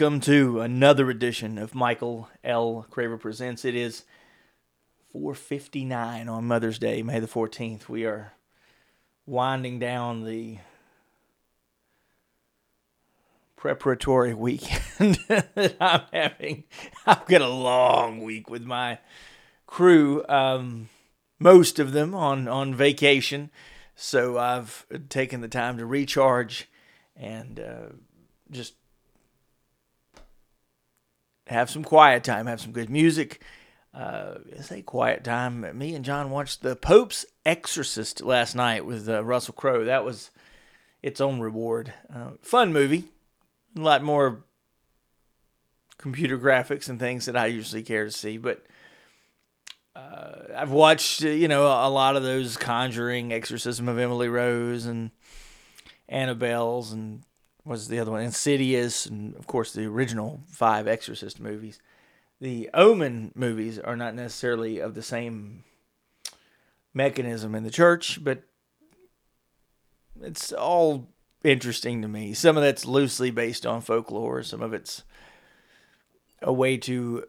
welcome to another edition of Michael L. Craver Presents. It is 4:59 on Mother's Day, May the 14th. We are winding down the preparatory weekend that I'm having. I've got a long week with my crew. Um, most of them on on vacation, so I've taken the time to recharge and uh, just have some quiet time, have some good music. Uh, say quiet time. Me and John watched The Pope's Exorcist last night with uh, Russell Crowe. That was its own reward. Uh, fun movie, a lot more computer graphics and things that I usually care to see, but. Uh, I've watched, uh, you know, a lot of those Conjuring, Exorcism of Emily Rose, and Annabelle's, and was the other one Insidious, and of course the original five Exorcist movies. The Omen movies are not necessarily of the same mechanism in the church, but it's all interesting to me. Some of that's loosely based on folklore, some of it's a way to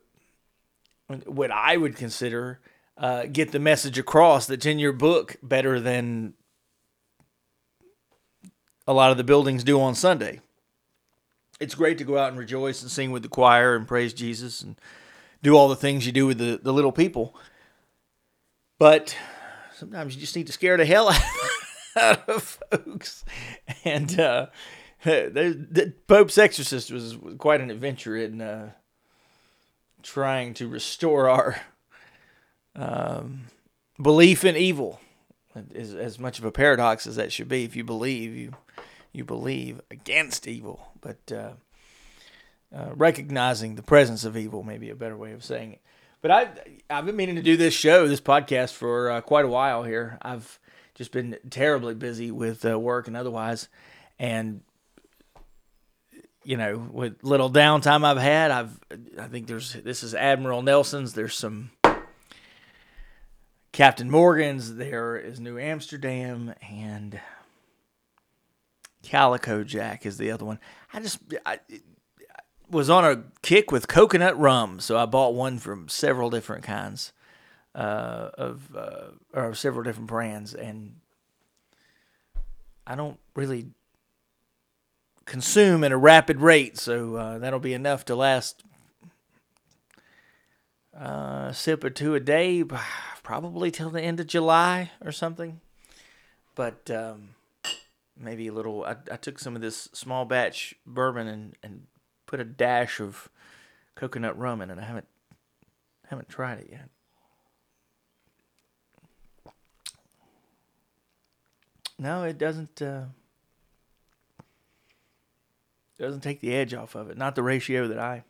what I would consider uh, get the message across that's in your book better than a lot of the buildings do on Sunday. It's great to go out and rejoice and sing with the choir and praise Jesus and do all the things you do with the, the little people. But sometimes you just need to scare the hell out of folks. And uh, the, Pope's Exorcist was quite an adventure in uh, trying to restore our um, belief in evil. As, as much of a paradox as that should be, if you believe, you you believe against evil, but uh, uh, recognizing the presence of evil may be a better way of saying it. But I I've been meaning to do this show, this podcast for uh, quite a while here. I've just been terribly busy with uh, work and otherwise, and you know, with little downtime I've had, I've I think there's this is Admiral Nelson's. There's some Captain Morgan's. There is New Amsterdam and Calico Jack is the other one. I just I, was on a kick with coconut rum, so I bought one from several different kinds uh, of uh, or several different brands, and I don't really consume at a rapid rate, so uh, that'll be enough to last uh, a sip or two a day, probably till the end of July or something. But um, maybe a little. I, I took some of this small batch bourbon and, and put a dash of coconut rum in it. I haven't haven't tried it yet. No, it doesn't. Uh, doesn't take the edge off of it. Not the ratio that I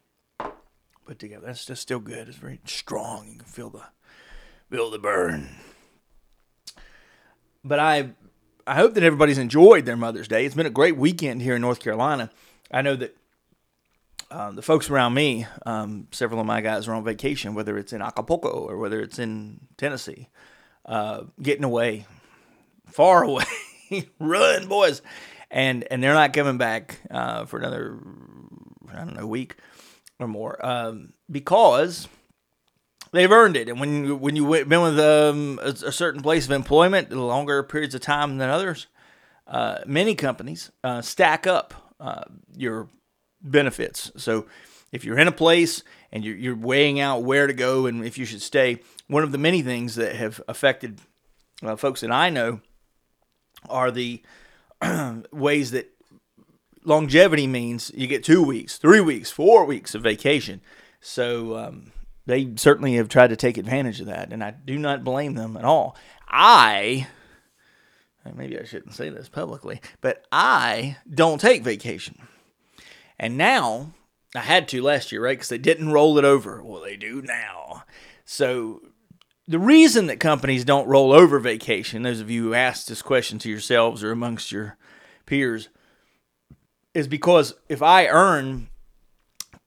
put together. That's just still good. It's very strong. You can feel the feel the burn. But I I hope that everybody's enjoyed their Mother's Day. It's been a great weekend here in North Carolina. I know that um, the folks around me, um, several of my guys are on vacation, whether it's in Acapulco or whether it's in Tennessee, uh, getting away, far away, run, boys, and and they're not coming back uh, for another, I don't know, week or more, um, because they've earned it. And when when you've been with um, a, a, certain place of employment longer periods of time than others, uh, many companies uh, stack up uh, your benefits. So if you're in a place and you're, you're weighing out where to go and if you should stay, one of the many things that have affected uh, folks that I know are the ways that longevity means you get two weeks, three weeks, four weeks of vacation. So um, they certainly have tried to take advantage of that, and I do not blame them at all. I maybe I shouldn't say this publicly, but I don't take vacation. And now I had to last year, right? Because they didn't roll it over. Well, they do now. So the reason that companies don't roll over vacation, those of you who asked this question to yourselves or amongst your peers, is because if I earn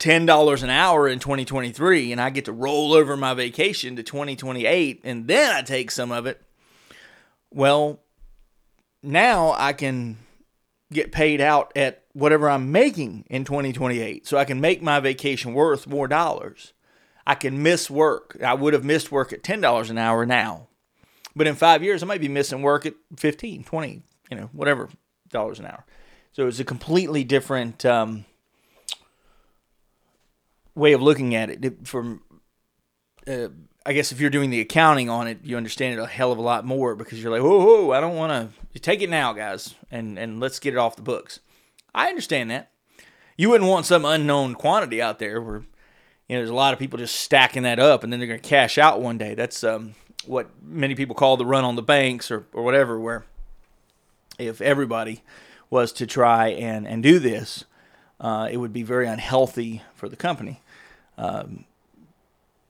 $10 an hour in 2023 and I get to roll over my vacation to 2028 and then I take some of it, well, now I can get paid out at whatever I'm making in 2028. So I can make my vacation worth more dollars. I can miss work. I would have missed work at $10 an hour now. But in five years, I might be missing work at 15, 20, you know, whatever dollars an hour. So it's a completely different um, way of looking at it. From, uh, I guess if you're doing the accounting on it, you understand it a hell of a lot more because you're like, whoa I don't want to take it now, guys, and and let's get it off the books. I understand that. You wouldn't want some unknown quantity out there where you know there's a lot of people just stacking that up and then they're going to cash out one day. That's um, what many people call the run on the banks or or whatever. Where if everybody was to try and and do this, uh, it would be very unhealthy for the company. Um,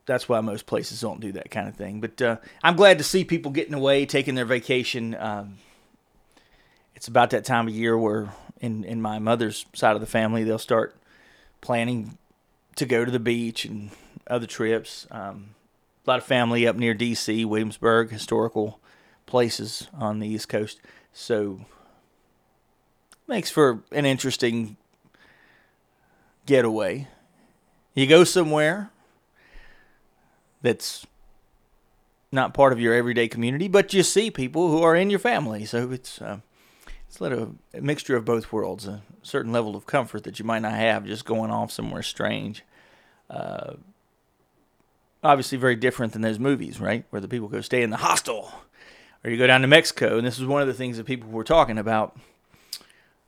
that's why most places don't do that kind of thing. But uh, I'm glad to see people getting away, taking their vacation. Um, it's about that time of year where, in in my mother's side of the family, they'll start planning to go to the beach and other trips. Um, a lot of family up near D.C., Williamsburg, historical places on the East Coast. So makes for an interesting getaway. You go somewhere that's not part of your everyday community, but you see people who are in your family. So it's uh, it's a, little, a mixture of both worlds, a certain level of comfort that you might not have just going off somewhere strange. Uh, obviously, very different than those movies, right? Where the people go stay in the hostel, or you go down to Mexico. And this was one of the things that people were talking about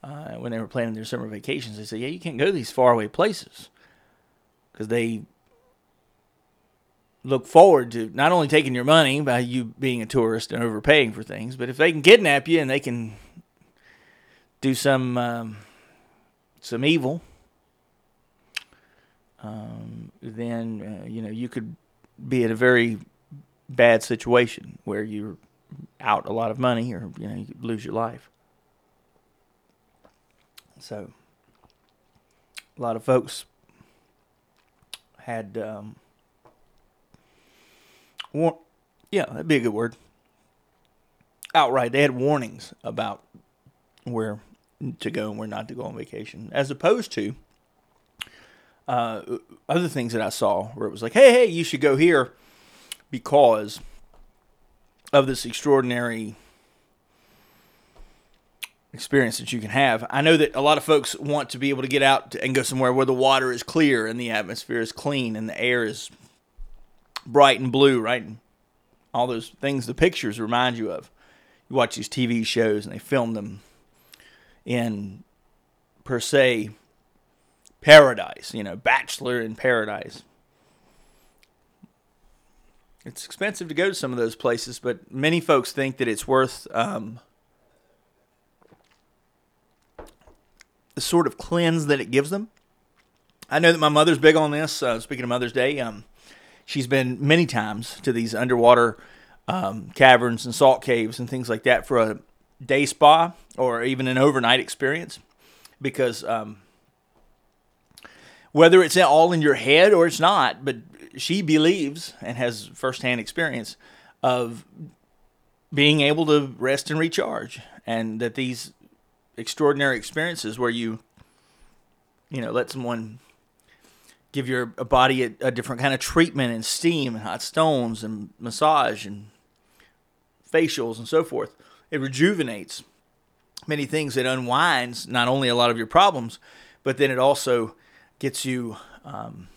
uh, when they were planning their summer vacations. They said, "Yeah, you can't go to these faraway places because they look forward to not only taking your money by you being a tourist and overpaying for things, but if they can kidnap you and they can do some um, some evil, um, then uh, you know you could be in a very bad situation where you're out a lot of money or you know you could lose your life. So a lot of folks had um, war- yeah, that'd be a good word. Outright, they had warnings about where to go and where not to go on vacation, as opposed to uh, other things that I saw where it was like, hey, hey, you should go here because of this extraordinary experience that you can have. I know that a lot of folks want to be able to get out and go somewhere where the water is clear and the atmosphere is clean and the air is bright and blue, right? All those things the pictures remind you of. You watch these TV shows and they film them in per se paradise, you know, bachelor in paradise. It's expensive to go to some of those places, but many folks think that it's worth um, the sort of cleanse that it gives them. I know that my mother's big on this. Uh, speaking of Mother's Day, um, she's been many times to these underwater um, caverns and salt caves and things like that for a day spa or even an overnight experience because um, whether it's all in your head or it's not, but she believes and has firsthand experience of being able to rest and recharge, and that these extraordinary experiences where you, you know, let someone give your body a, a different kind of treatment and steam and hot stones and massage and facials and so forth. It rejuvenates many things. It unwinds not only a lot of your problems, but then it also gets you um,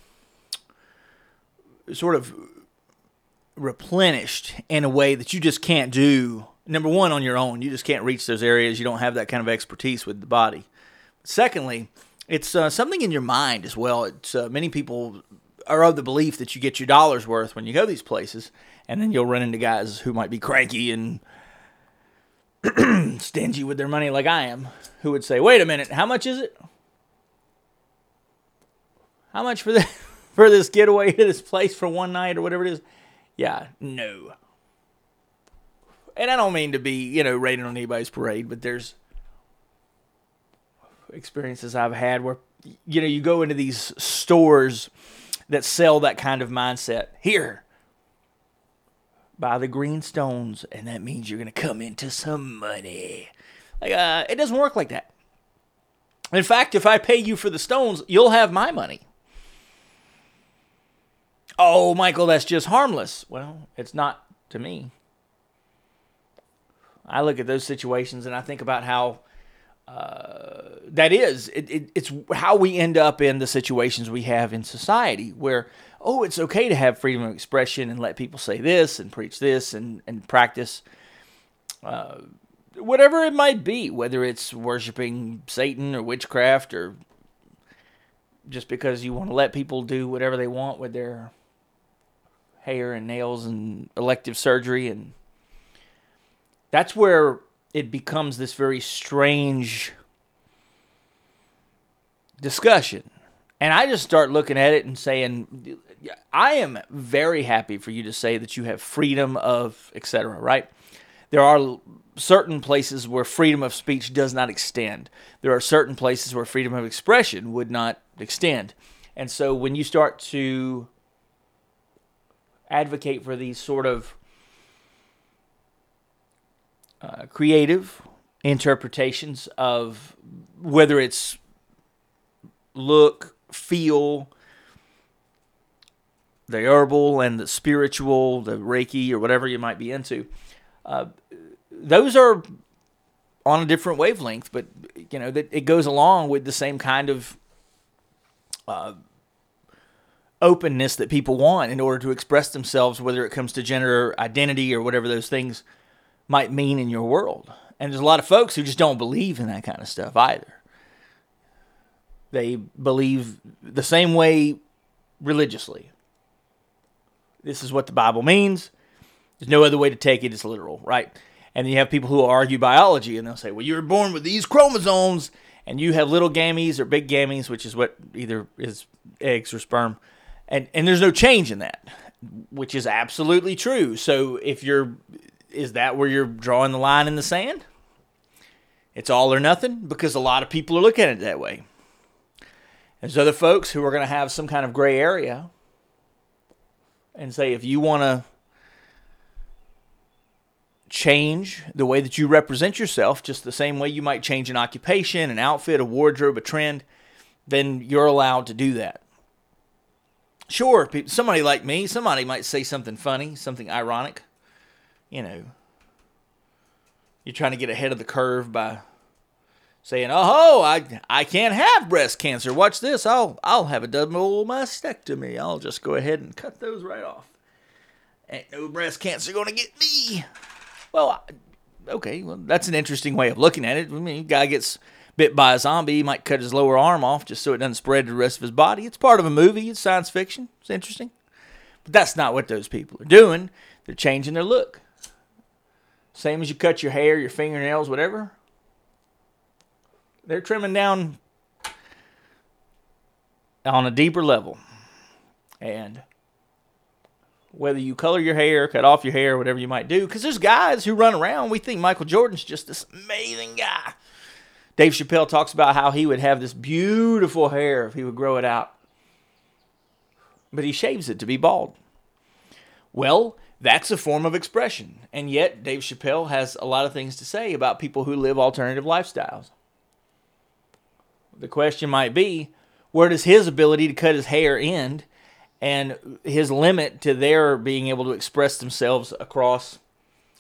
sort of replenished in a way that you just can't do. Number one, on your own, you just can't reach those areas. You don't have that kind of expertise with the body. Secondly, it's uh, something in your mind as well. It's uh, many people are of the belief that you get your dollars worth when you go these places, and then you'll run into guys who might be cranky and stingy with their money, like I am, who would say, "Wait a minute, how much is it? How much for this for this getaway to this place for one night or whatever it is?" Yeah, no. And I don't mean to be, you know, raining on anybody's parade, but there's experiences I've had where you know you go into these stores that sell that kind of mindset. Here, buy the green stones, and that means you're gonna come into some money. Like, uh, it doesn't work like that. In fact, if I pay you for the stones, you'll have my money. Oh, Michael, that's just harmless. Well, it's not to me. I look at those situations and I think about how uh, that is. It, it, it's how we end up in the situations we have in society where, oh, it's okay to have freedom of expression and let people say this and preach this and, and practice uh, whatever it might be, whether it's worshiping Satan or witchcraft or just because you want to let people do whatever they want with their hair and nails and elective surgery and that's where it becomes this very strange discussion. And I just start looking at it and saying, I am very happy for you to say that you have freedom of etc. Right? There are certain places where freedom of speech does not extend. There are certain places where freedom of expression would not extend. And so when you start to advocate for these sort of uh, creative interpretations of whether it's look, feel, the herbal and the spiritual, the Reiki or whatever you might be into. Uh, those are on a different wavelength, but you know that it goes along with the same kind of uh, openness that people want in order to express themselves, whether it comes to gender identity or whatever those things might mean in your world. And there's a lot of folks who just don't believe in that kind of stuff either. They believe the same way religiously. This is what the Bible means. There's no other way to take it. It's literal, right? And then you have people who argue biology and they'll say, well, you were born with these chromosomes and you have little gametes or big gametes, which is what either is eggs or sperm. And, and there's no change in that, which is absolutely true. So if you're is that where you're drawing the line in the sand? It's all or nothing because a lot of people are looking at it that way. There's other folks who are going to have some kind of gray area and say if you want to change the way that you represent yourself, just the same way you might change an occupation, an outfit, a wardrobe, a trend, then you're allowed to do that. Sure, somebody like me, somebody might say something funny, something ironic you know, you're trying to get ahead of the curve by saying, "Oh, I I can't have breast cancer. Watch this. I'll I'll have a double mastectomy. I'll just go ahead and cut those right off. Ain't no breast cancer gonna get me." Well, okay, well that's an interesting way of looking at it. I mean, a guy gets bit by a zombie, he might cut his lower arm off just so it doesn't spread to the rest of his body. It's part of a movie. It's science fiction. It's interesting, but that's not what those people are doing. They're changing their look. Same as you cut your hair, your fingernails, whatever. They're trimming down on a deeper level. And whether you color your hair, cut off your hair, whatever you might do, because there's guys who run around, we think Michael Jordan's just this amazing guy. Dave Chappelle talks about how he would have this beautiful hair if he would grow it out, but he shaves it to be bald. Well, that's a form of expression. And yet, Dave Chappelle has a lot of things to say about people who live alternative lifestyles. The question might be where does his ability to cut his hair end and his limit to their being able to express themselves across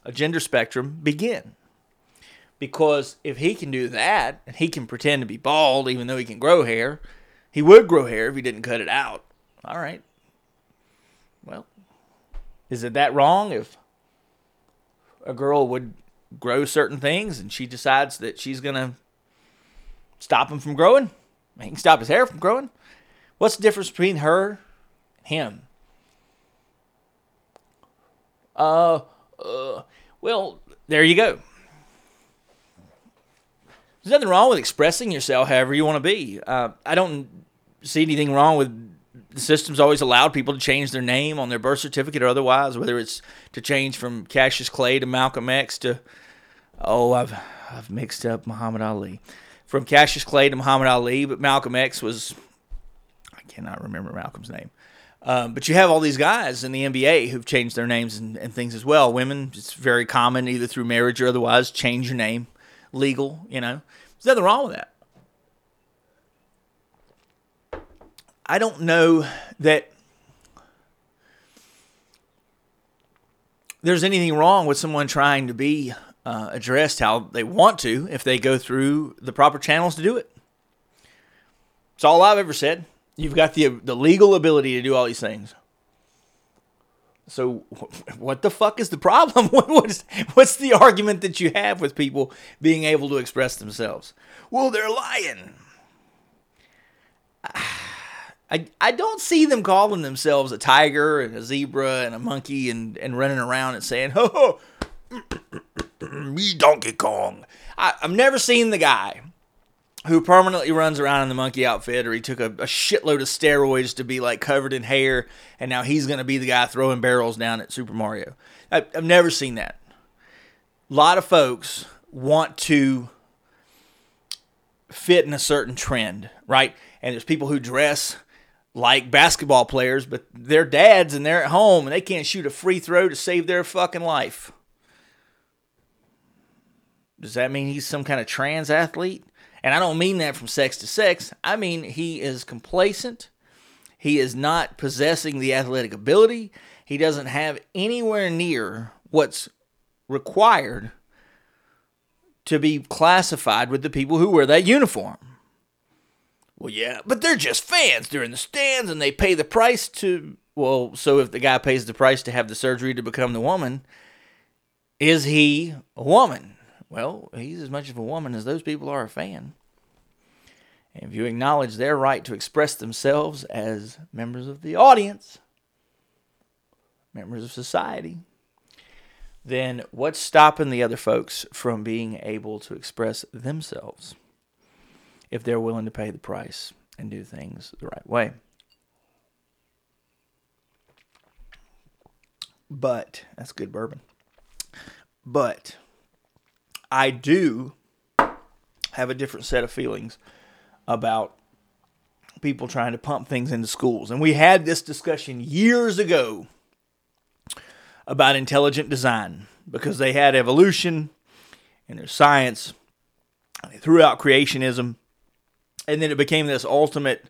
a gender spectrum begin? Because if he can do that and he can pretend to be bald even though he can grow hair, he would grow hair if he didn't cut it out. All right. Is it that wrong if a girl would grow certain things and she decides that she's going to stop him from growing? He can stop his hair from growing. What's the difference between her and him? Uh, uh, well, there you go. There's nothing wrong with expressing yourself however you want to be. Uh, I don't see anything wrong with the system's always allowed people to change their name on their birth certificate or otherwise, whether it's to change from Cassius Clay to Malcolm X to oh, I've I've mixed up Muhammad Ali. From Cassius Clay to Muhammad Ali, but Malcolm X was I cannot remember Malcolm's name. Um, but you have all these guys in the NBA who've changed their names and, and things as well. Women, it's very common, either through marriage or otherwise, change your name, legal. You know, there's nothing wrong with that. I don't know that there's anything wrong with someone trying to be uh, addressed how they want to if they go through the proper channels to do it. It's all I've ever said. You've got the the legal ability to do all these things. So, what the fuck is the problem? what's, what's the argument that you have with people being able to express themselves? Well, they're lying. I, I don't see them calling themselves a tiger and a zebra and a monkey and, and running around and saying, ho, ho me Donkey Kong. I, I've never seen the guy who permanently runs around in the monkey outfit or he took a, a shitload of steroids to be like covered in hair and now he's going to be the guy throwing barrels down at Super Mario. I, I've never seen that. A lot of folks want to fit in a certain trend, right? And there's people who dress like basketball players, but they're dads and they're at home and they can't shoot a free throw to save their fucking life. Does that mean he's some kind of trans athlete? And I don't mean that from sex to sex. I mean he is complacent. He is not possessing the athletic ability. He doesn't have anywhere near what's required to be classified with the people who wear that uniform. Well, yeah, but they're just fans. They're in the stands and they pay the price to. Well, so if the guy pays the price to have the surgery to become the woman, is he a woman? Well, he's as much of a woman as those people are a fan. And if you acknowledge their right to express themselves as members of the audience, members of society, then what's stopping the other folks from being able to express themselves? If they're willing to pay the price and do things the right way. But that's good bourbon. But I do have a different set of feelings about people trying to pump things into schools. And we had this discussion years ago about intelligent design because they had evolution and there's science. They threw out creationism and then it became this ultimate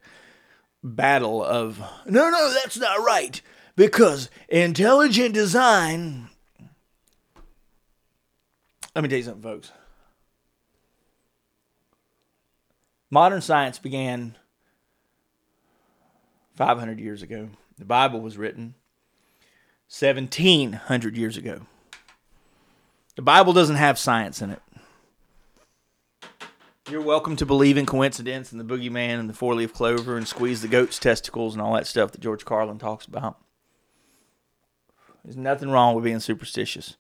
battle of no, no, that's not right because intelligent design. Let me tell you something, folks. Modern science began 500 years ago. The Bible was written 1700 years ago. The Bible doesn't have science in it. You're welcome to believe in coincidence and the boogeyman and the four leaf clover and squeeze the goat's testicles and all that stuff that George Carlin talks about. There's nothing wrong with being superstitious.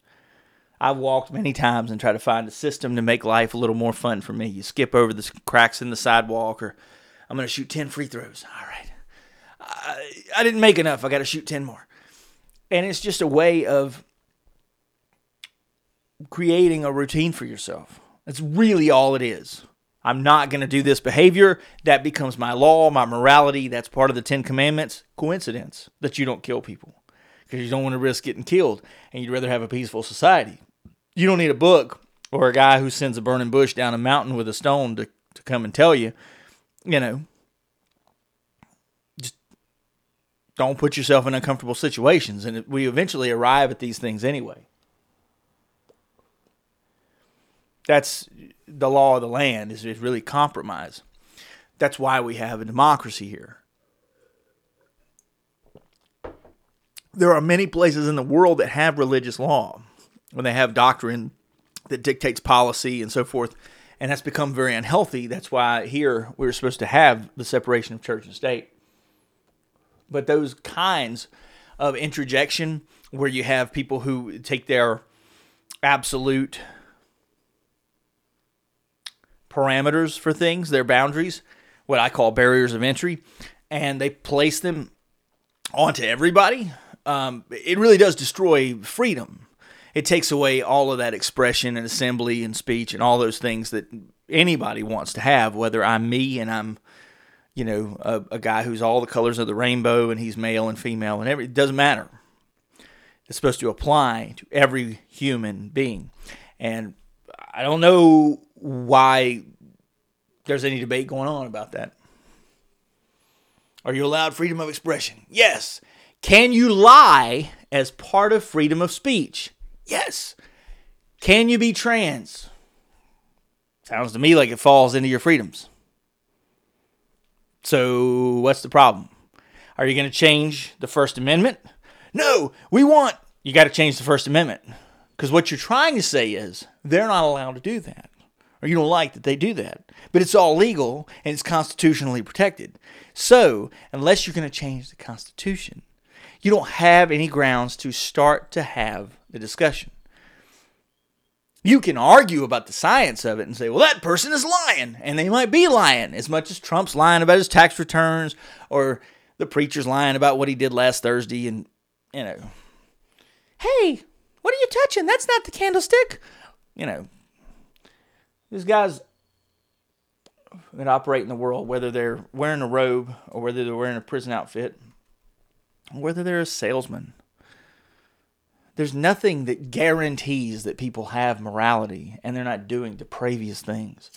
I've walked many times and tried to find a system to make life a little more fun for me. You skip over the cracks in the sidewalk, or I'm going to shoot 10 free throws. All right. I, I didn't make enough. I got to shoot 10 more. And it's just a way of creating a routine for yourself. That's really all it is. I'm not going to do this behavior. That becomes my law, my morality. That's part of the Ten Commandments. Coincidence that you don't kill people because you don't want to risk getting killed and you'd rather have a peaceful society. You don't need a book or a guy who sends a burning bush down a mountain with a stone to, to come and tell you, you know, just don't put yourself in uncomfortable situations. And we eventually arrive at these things anyway. That's the law of the land is, is really compromise. That's why we have a democracy here. There are many places in the world that have religious law, when they have doctrine that dictates policy and so forth, and that's become very unhealthy. That's why here we're supposed to have the separation of church and state. But those kinds of interjection, where you have people who take their absolute parameters for things, their boundaries, what I call barriers of entry, and they place them onto everybody, um, it really does destroy freedom. It takes away all of that expression and assembly and speech and all those things that anybody wants to have, whether I'm me and I'm, you know, a, a guy who's all the colors of the rainbow and he's male and female and every, it doesn't matter. It's supposed to apply to every human being. And I don't know why there's any debate going on about that. Are you allowed freedom of expression? Yes. Can you lie as part of freedom of speech? Yes. Can you be trans? Sounds to me like it falls into your freedoms. So, what's the problem? Are you going to change the First Amendment? No, we want, you got to change the First Amendment. Because what you're trying to say is they're not allowed to do that. Or you don't like that they do that. But it's all legal and it's constitutionally protected. So, unless you're going to change the Constitution, you don't have any grounds to start to have the discussion. You can argue about the science of it and say, well, that person is lying. And they might be lying as much as Trump's lying about his tax returns or the preacher's lying about what he did last Thursday. And, you know, hey, what are you touching? That's not the candlestick. You know, these guys that operate in the world, whether they're wearing a robe or whether they're wearing a prison outfit, whether they're a salesman, there's nothing that guarantees that people have morality and they're not doing depravious things.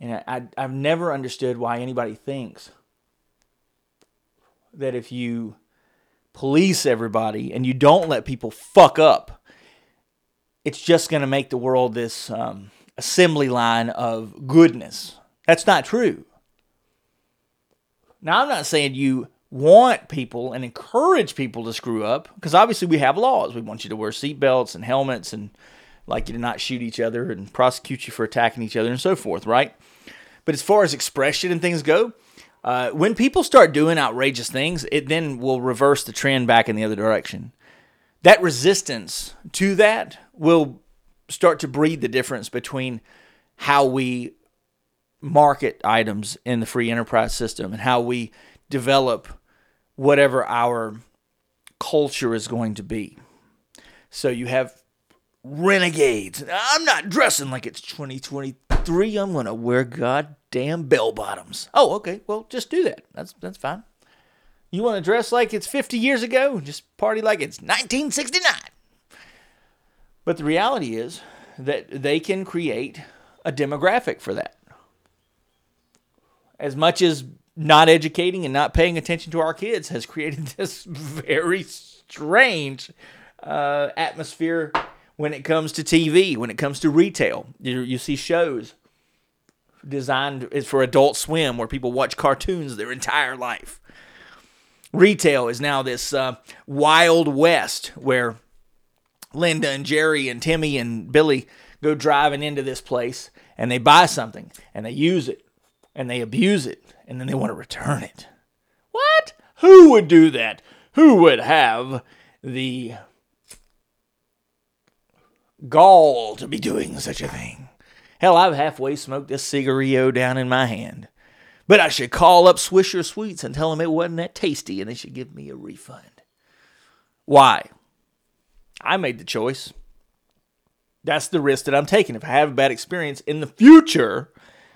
And I, I, have never understood why anybody thinks that if you police everybody and you don't let people fuck up, it's just going to make the world this um, assembly line of goodness. That's not true. Now, I'm not saying you want people and encourage people to screw up because obviously we have laws. We want you to wear seatbelts and helmets and like you to not shoot each other and prosecute you for attacking each other and so forth, right? But as far as expression and things go, uh, when people start doing outrageous things, it then will reverse the trend back in the other direction. That resistance to that will start to breed the difference between how we market items in the free enterprise system and how we develop whatever our culture is going to be. So you have renegades. I'm not dressing like it's 2023. I'm going to wear goddamn bell bottoms. Oh, okay. Well, just do that. That's that's fine. You want to dress like it's 50 years ago? Just party like it's 1969. But the reality is that they can create a demographic for that. As much as not educating and not paying attention to our kids has created this very strange uh, atmosphere when it comes to TV, when it comes to retail. You, you see shows designed for Adult Swim where people watch cartoons their entire life. Retail is now this uh, wild west where Linda and Jerry and Timmy and Billy go driving into this place and they buy something and they use it and they abuse it and then they want to return it. What? Who would do that? Who would have the gall to be doing such a thing? Hell, I've halfway smoked this cigarillo down in my hand. But I should call up Swisher Sweets and tell them it wasn't that tasty and they should give me a refund. Why? I made the choice. That's the risk that I'm taking. If I have a bad experience in the future,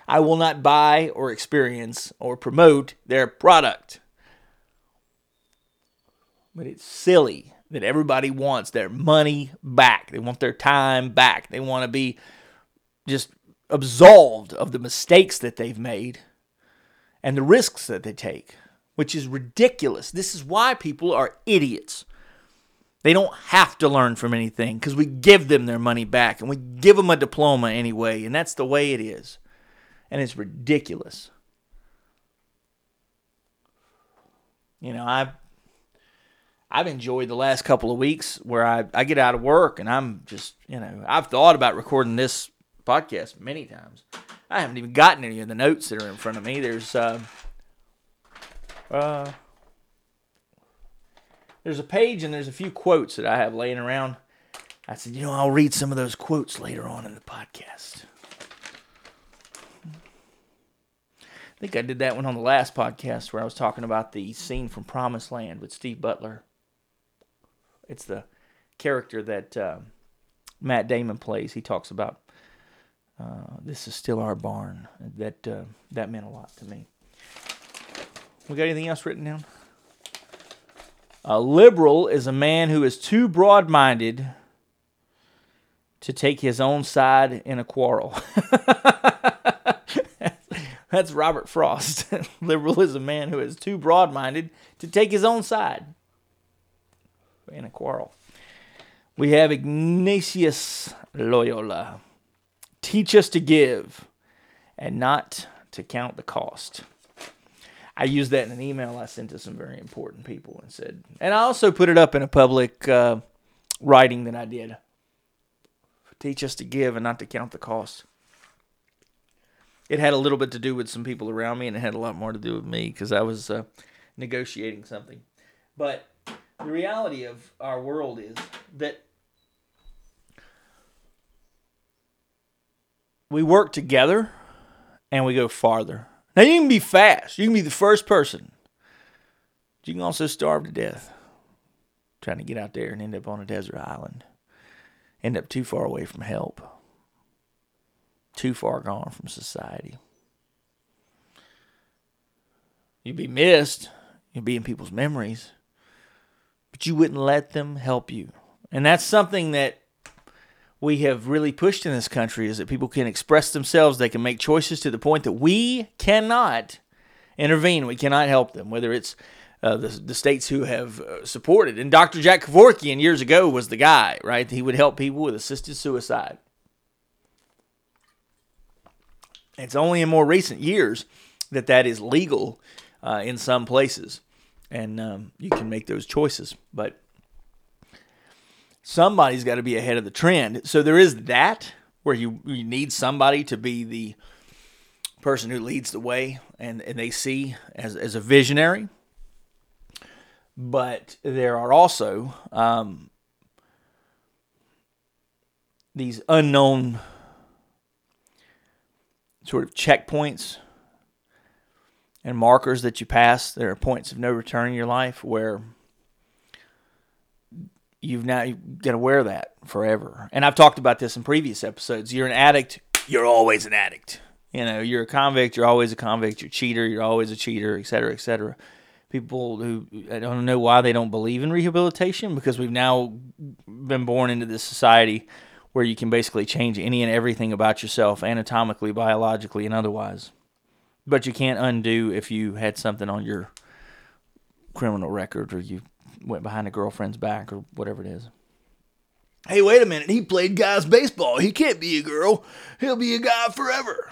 I will not buy or experience or promote their product. But it's silly that everybody wants their money back. They want their time back. They want to be just absolved of the mistakes that they've made and the risks that they take, which is ridiculous. This is why people are idiots. They don't have to learn from anything because we give them their money back and we give them a diploma anyway, and that's the way it is. And it's ridiculous. You know, I've I've enjoyed the last couple of weeks where I, I get out of work and I'm just, you know, I've thought about recording this podcast many times. I haven't even gotten any of the notes that are in front of me. There's uh, uh there's a page and there's a few quotes that I have laying around. I said, you know, I'll read some of those quotes later on in the podcast. I think I did that one on the last podcast where I was talking about the scene from Promised Land with Steve Butler. It's the character that uh, Matt Damon plays. He talks about uh, this is still our barn. That uh, that meant a lot to me. We got anything else written down? A liberal is a man who is too broad minded to take his own side in a quarrel. That's Robert Frost. liberal is a man who is too broad minded to take his own side in a quarrel. We have Ignatius Loyola. Teach us to give and not to count the cost. I used that in an email I sent to some very important people and said, and I also put it up in a public uh, writing that I did. Teach us to give and not to count the cost. It had a little bit to do with some people around me, and it had a lot more to do with me because I was uh, negotiating something. But the reality of our world is that we work together and we go farther. Now you can be fast. You can be the first person. But you can also starve to death trying to get out there and end up on a desert island. End up too far away from help. Too far gone from society. You'd be missed. You'd be in people's memories. But you wouldn't let them help you. And that's something that we have really pushed in this country is that people can express themselves, they can make choices to the point that we cannot intervene, we cannot help them, whether it's uh, the, the states who have uh, supported. And Dr. Jack Kevorkian years ago was the guy, right? He would help people with assisted suicide. It's only in more recent years that that is legal uh, in some places, and um, you can make those choices. But somebody's got to be ahead of the trend. So there is that where you, you need somebody to be the person who leads the way and, and they see as, as a visionary. But there are also um, these unknown sort of checkpoints and markers that you pass. There are points of no return in your life where you've now got to wear that forever. And I've talked about this in previous episodes. You're an addict, you're always an addict. You know, you're a convict, you're always a convict. You're a cheater, you're always a cheater, et cetera, et cetera. People who I don't know why they don't believe in rehabilitation because we've now been born into this society where you can basically change any and everything about yourself, anatomically, biologically, and otherwise. But you can't undo if you had something on your criminal record or you went behind a girlfriend's back or whatever it is. Hey, wait a minute. He played guys baseball. He can't be a girl. He'll be a guy forever.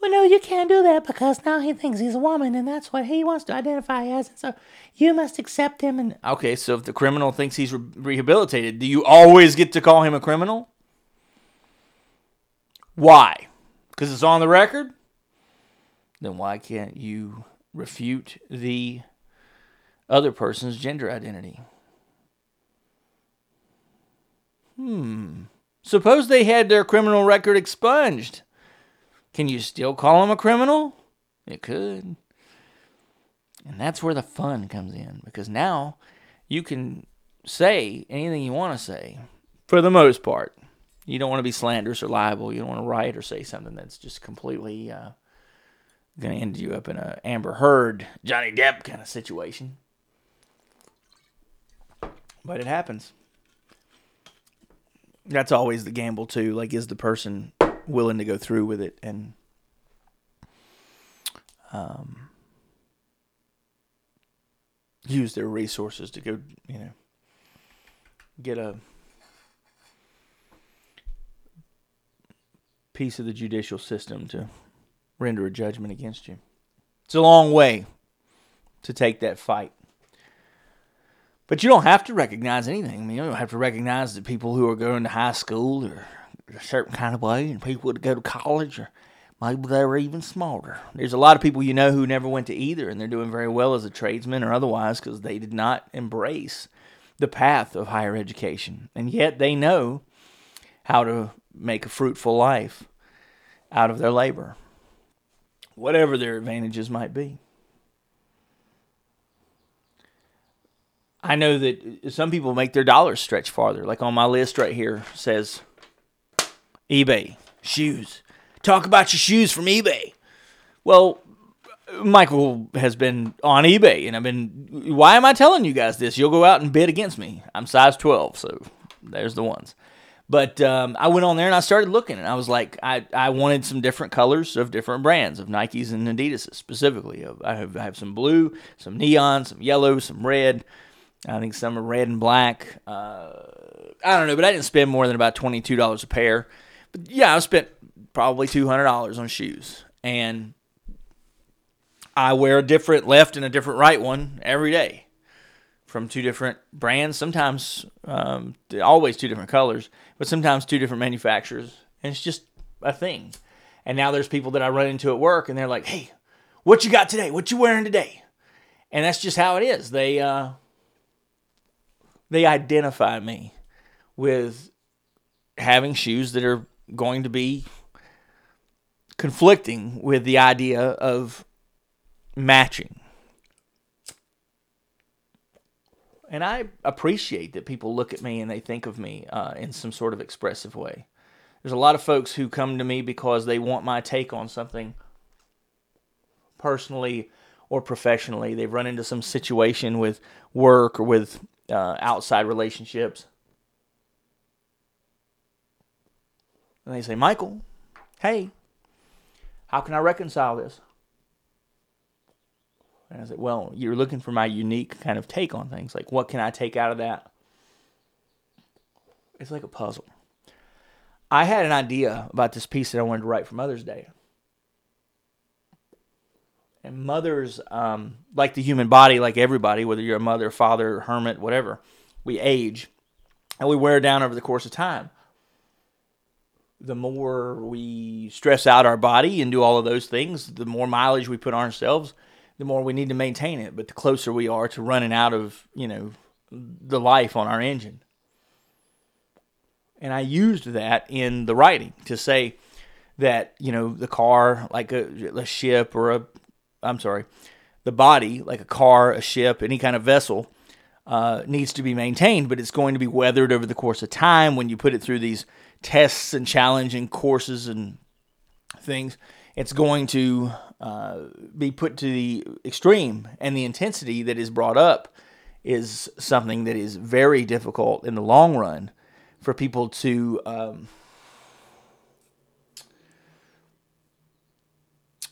Well, no, you can't do that because now he thinks he's a woman and that's what he wants to identify as. And so you must accept him. And Okay, so if the criminal thinks he's re- rehabilitated, do you always get to call him a criminal? Why? Because it's on the record? Then why can't you refute the other person's gender identity? Hmm. Suppose they had their criminal record expunged. Can you still call him a criminal? It could. And that's where the fun comes in because now you can say anything you want to say for the most part. You don't want to be slanderous or liable. You don't want to write or say something that's just completely uh, going to end you up in a Amber Heard, Johnny Depp kind of situation. But it happens. That's always the gamble too. Like, is the person willing to go through with it and um, use their resources to go, you know, get a piece of the judicial system to render a judgment against you. It's a long way to take that fight. But you don't have to recognize anything. I mean, you don't have to recognize the people who are going to high school or a certain kind of way, and people that go to college, or maybe they're even smarter. There's a lot of people you know who never went to either, and they're doing very well as a tradesman or otherwise because they did not embrace the path of higher education. And yet they know how to make a fruitful life out of their labor, whatever their advantages might be. I know that some people make their dollars stretch farther. Like on my list right here says eBay, shoes. Talk about your shoes from eBay. Well, Michael has been on eBay, and I've been. Why am I telling you guys this? You'll go out and bid against me. I'm size 12, so there's the ones. But um, I went on there and I started looking, and I was like, I, I wanted some different colors of different brands of Nikes and Adidas specifically. I have, I have some blue, some neon, some yellow, some red. I think some are red and black. Uh, I don't know, but I didn't spend more than about twenty two dollars a pair. But yeah, I spent probably two hundred dollars on shoes, and I wear a different left and a different right one every day from two different brands. Sometimes, um, always two different colors, but sometimes two different manufacturers. And it's just a thing. And now there's people that I run into at work, and they're like, "Hey, what you got today? What you wearing today?" And that's just how it is. They uh, they identify me with having shoes that are going to be conflicting with the idea of matching. And I appreciate that people look at me and they think of me uh, in some sort of expressive way. There's a lot of folks who come to me because they want my take on something personally or professionally. They've run into some situation with work or with uh, outside relationships. And they say, Michael, hey, how can I reconcile this? And I said, well, you're looking for my unique kind of take on things. Like, what can I take out of that? It's like a puzzle. I had an idea about this piece that I wanted to write for Mother's Day. And mothers, um, like the human body, like everybody, whether you're a mother, father, hermit, whatever, we age and we wear down over the course of time. The more we stress out our body and do all of those things, the more mileage we put on ourselves, the more we need to maintain it. But the closer we are to running out of, you know, the life on our engine. And I used that in the writing to say that, you know, the car, like a, a ship or a, I'm sorry, the body, like a car, a ship, any kind of vessel, uh, needs to be maintained, but it's going to be weathered over the course of time when you put it through these tests and challenging courses and things. It's going to uh, be put to the extreme, and the intensity that is brought up is something that is very difficult in the long run for people to um,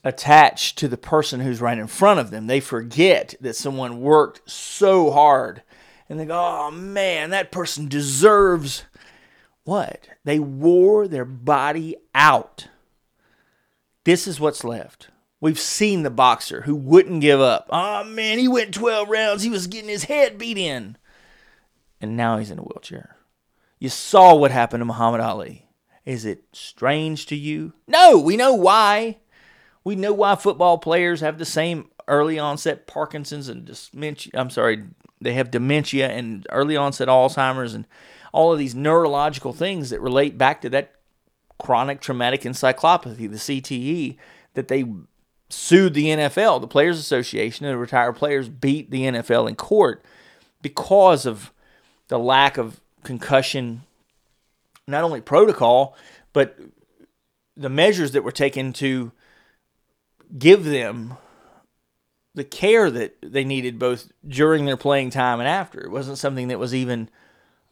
attach to the person who's right in front of them. They forget that someone worked so hard, and they go, "Oh man, that person deserves." What? They wore their body out. This is what's left. We've seen the boxer who wouldn't give up. Oh man, he went 12 rounds. He was getting his head beat in. And now he's in a wheelchair. You saw what happened to Muhammad Ali. Is it strange to you? No, we know why. We know why football players have the same early onset Parkinson's and dementia. I'm sorry, they have dementia and early onset Alzheimer's and all of these neurological things that relate back to that chronic traumatic encephalopathy, the CTE, that they sued the NFL, the Players Association, and the retired players beat the NFL in court because of the lack of concussion, not only protocol, but the measures that were taken to give them the care that they needed both during their playing time and after. It wasn't something that was even,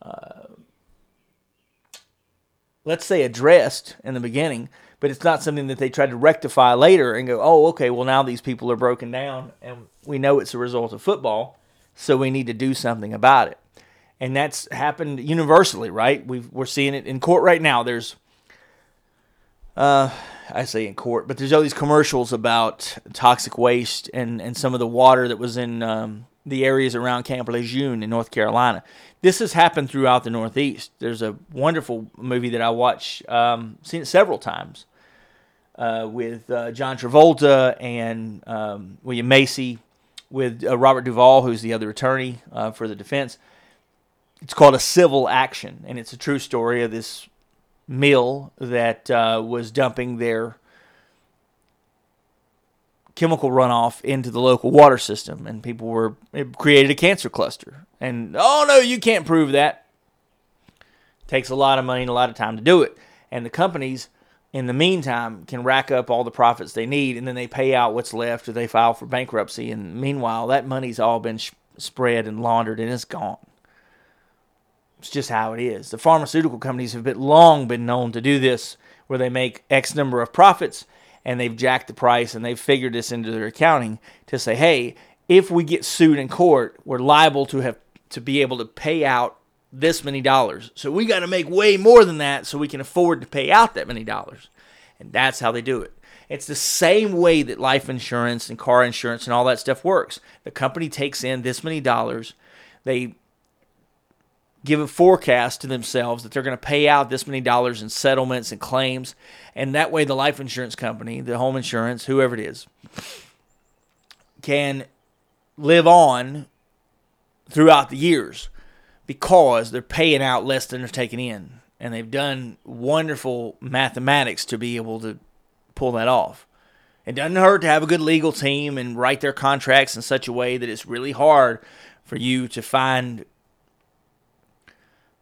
uh, let's say, addressed in the beginning but it's not something that they tried to rectify later and go, oh, okay, well, now these people are broken down and we know it's a result of football, so we need to do something about it. and that's happened universally, right? We've, we're seeing it in court right now. There's, uh, I say in court, but there's all these commercials about toxic waste and, and some of the water that was in um, the areas around Camp Lejeune in North Carolina. This has happened throughout the Northeast. There's a wonderful movie that I watch, um, seen it several times, uh, with uh, John Travolta and um, William Macy, with uh, Robert Duvall, who's the other attorney uh, for the defense. It's called a civil action, and it's a true story of this mill that uh, was dumping their chemical runoff into the local water system, and people were it created a cancer cluster. And oh no, you can't prove that. takes a lot of money and a lot of time to do it, and the companies. In the meantime, can rack up all the profits they need, and then they pay out what's left, or they file for bankruptcy. And meanwhile, that money's all been sh- spread and laundered, and it's gone. It's just how it is. The pharmaceutical companies have been long been known to do this, where they make X number of profits and they've jacked the price and they've figured this into their accounting to say, hey, if we get sued in court, we're liable to have to be able to pay out this many dollars. So we got to make way more than that so we can afford to pay out that many dollars. And that's how they do it. It's the same way that life insurance and car insurance and all that stuff works. The company takes in this many dollars. They give a forecast to themselves that they're going to pay out this many dollars in settlements and claims. And that way, the life insurance company, the home insurance, whoever it is, can live on throughout the years because they're paying out less than they're taking in. And they've done wonderful mathematics to be able to pull that off. It doesn't hurt to have a good legal team and write their contracts in such a way that it's really hard for you to find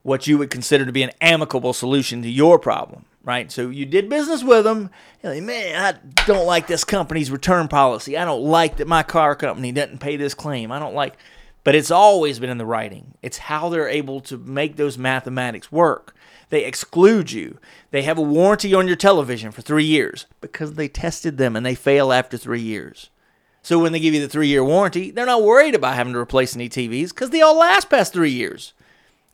what you would consider to be an amicable solution to your problem, right? So you did business with them. Like, man, I don't like this company's return policy. I don't like that my car company doesn't pay this claim. I don't like, but it's always been in the writing. It's how they're able to make those mathematics work. They exclude you. They have a warranty on your television for three years because they tested them and they fail after three years. So when they give you the three year warranty, they're not worried about having to replace any TVs because they all last past three years.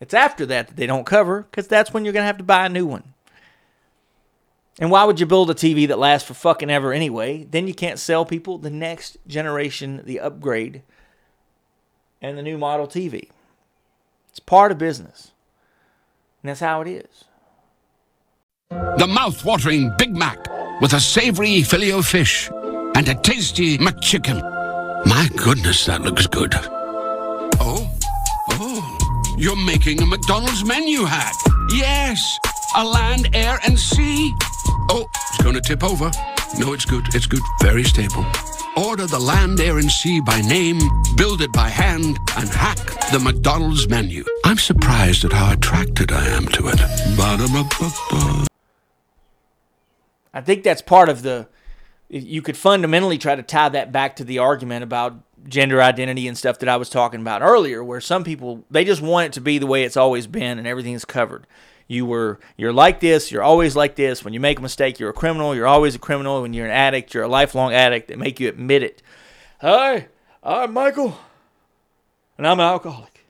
It's after that that they don't cover because that's when you're going to have to buy a new one. And why would you build a TV that lasts for fucking ever anyway? Then you can't sell people the next generation, the upgrade, and the new model TV. It's part of business. And that's how it is. The mouth-watering Big Mac with a savory filet fish and a tasty McChicken. My goodness, that looks good. You're making a McDonald's menu hack. Yes, a land, air, and sea. Oh, it's going to tip over. No, it's good. It's good. Very stable. Order the land, air, and sea by name, build it by hand, and hack the McDonald's menu. I'm surprised at how attracted I am to it. Ba-da-ba-ba-ba. I think that's part of the. You could fundamentally try to tie that back to the argument about gender identity and stuff that I was talking about earlier, where some people they just want it to be the way it's always been and everything's covered. You were you're like this, you're always like this. When you make a mistake, you're a criminal. You're always a criminal. When you're an addict, you're a lifelong addict. They make you admit it. Hi, I'm Michael, and I'm an alcoholic.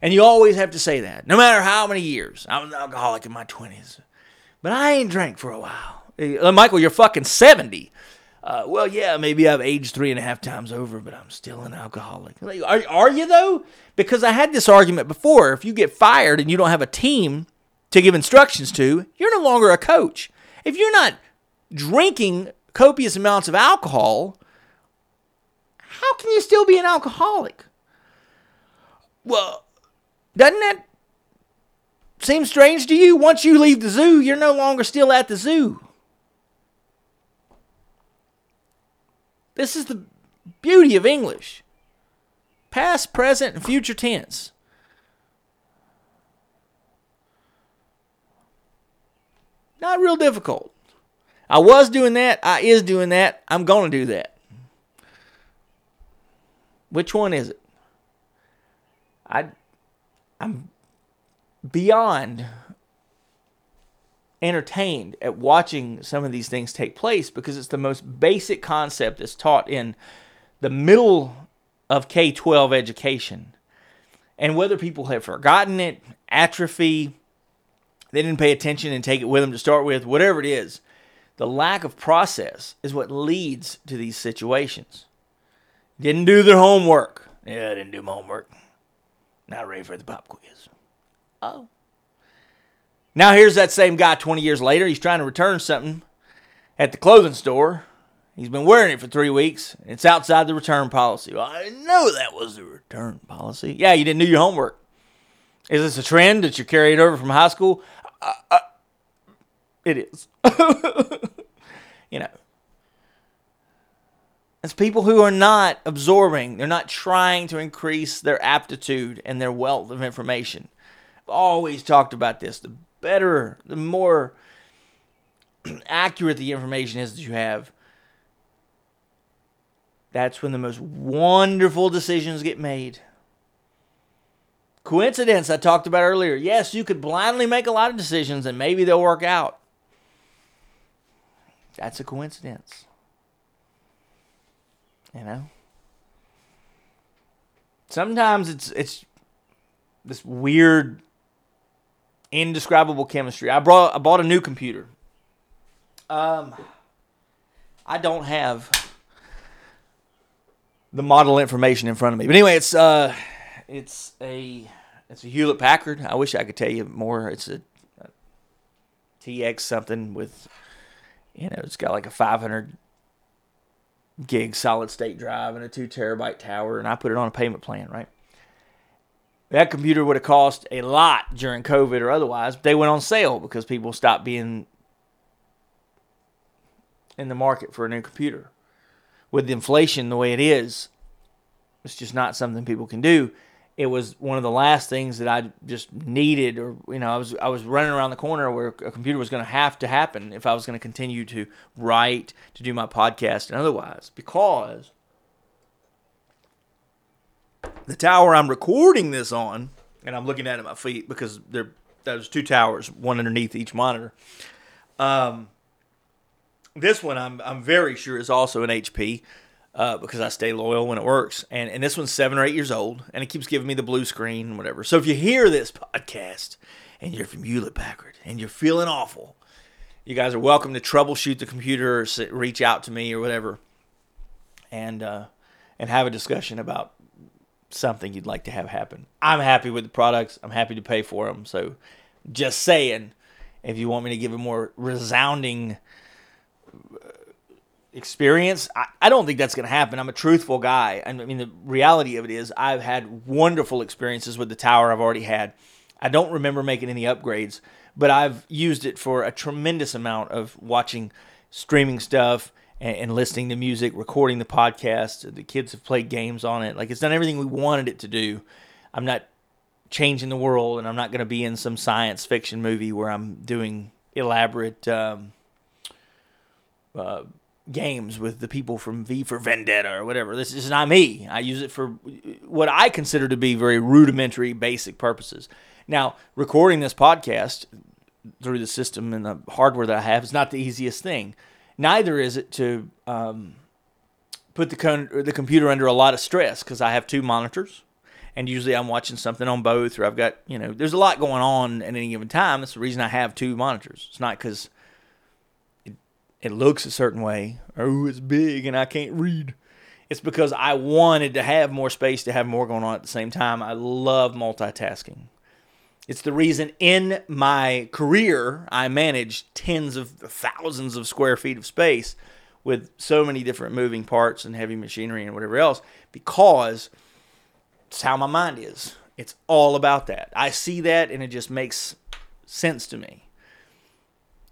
And you always have to say that, no matter how many years. I was an alcoholic in my twenties, but I ain't drank for a while. Uh, Michael, you're fucking seventy. Uh, well, yeah, maybe I've aged three and a half times over, but I'm still an alcoholic. Like, are, are you though? Because I had this argument before. If you get fired and you don't have a team to give instructions to, you're no longer a coach. If you're not drinking copious amounts of alcohol, how can you still be an alcoholic? Well, doesn't that seem strange to you? Once you leave the zoo, you're no longer still at the zoo. This is the beauty of English past, present, and future tense. Not real difficult. I was doing that. I is doing that. I'm going to do that. Which one is it? I I'm beyond entertained at watching some of these things take place because it's the most basic concept that's taught in the middle of K 12 education. And whether people have forgotten it, atrophy, they didn't pay attention and take it with them to start with, whatever it is, the lack of process is what leads to these situations. Didn't do their homework. Yeah, I didn't do my homework. Not ready for the pop quiz. Oh. Now here's that same guy 20 years later. He's trying to return something at the clothing store. He's been wearing it for three weeks. It's outside the return policy. Well, I know that was the return policy. Yeah, you didn't do your homework. Is this a trend that you're carrying over from high school? Uh, uh, it is. you know. It's people who are not absorbing, they're not trying to increase their aptitude and their wealth of information. I've always talked about this. The better, the more accurate the information is that you have, that's when the most wonderful decisions get made. Coincidence, I talked about earlier. Yes, you could blindly make a lot of decisions and maybe they'll work out. That's a coincidence. You know? Sometimes it's it's this weird indescribable chemistry. I brought I bought a new computer. Um I don't have the model information in front of me. But anyway, it's uh it's a it's a Hewlett Packard. I wish I could tell you more. It's a, a TX something with you know, it's got like a 500 gig solid state drive and a 2 terabyte tower and I put it on a payment plan, right? That computer would have cost a lot during COVID or otherwise. They went on sale because people stopped being in the market for a new computer. With inflation the way it is, it's just not something people can do. It was one of the last things that I just needed, or you know, I was I was running around the corner where a computer was going to have to happen if I was going to continue to write, to do my podcast, and otherwise, because the tower I'm recording this on, and I'm looking at my feet because there there's two towers, one underneath each monitor. Um, this one I'm I'm very sure is also an HP uh, because I stay loyal when it works, and and this one's seven or eight years old, and it keeps giving me the blue screen and whatever. So if you hear this podcast and you're from Hewlett Packard and you're feeling awful, you guys are welcome to troubleshoot the computer or reach out to me or whatever, and uh, and have a discussion about something you'd like to have happen. I'm happy with the products. I'm happy to pay for them. So, just saying, if you want me to give a more resounding uh, experience, I, I don't think that's going to happen. I'm a truthful guy. I mean, the reality of it is, I've had wonderful experiences with the tower I've already had. I don't remember making any upgrades, but I've used it for a tremendous amount of watching streaming stuff and, and listening to music, recording the podcast. The kids have played games on it. Like it's done everything we wanted it to do. I'm not changing the world, and I'm not going to be in some science fiction movie where I'm doing elaborate um, uh, games with the people from V for Vendetta or whatever. This is not me. I use it for what I consider to be very rudimentary, basic purposes. Now, recording this podcast through the system and the hardware that I have is not the easiest thing. Neither is it to um, put the con- the computer under a lot of stress because I have two monitors, and usually I'm watching something on both, or I've got you know, there's a lot going on at any given time. That's the reason I have two monitors. It's not because it, it looks a certain way, or oh, it's big and I can't read. It's because I wanted to have more space to have more going on at the same time. I love multitasking. It's the reason in my career I managed tens of thousands of square feet of space with so many different moving parts and heavy machinery and whatever else because it's how my mind is. It's all about that. I see that and it just makes sense to me.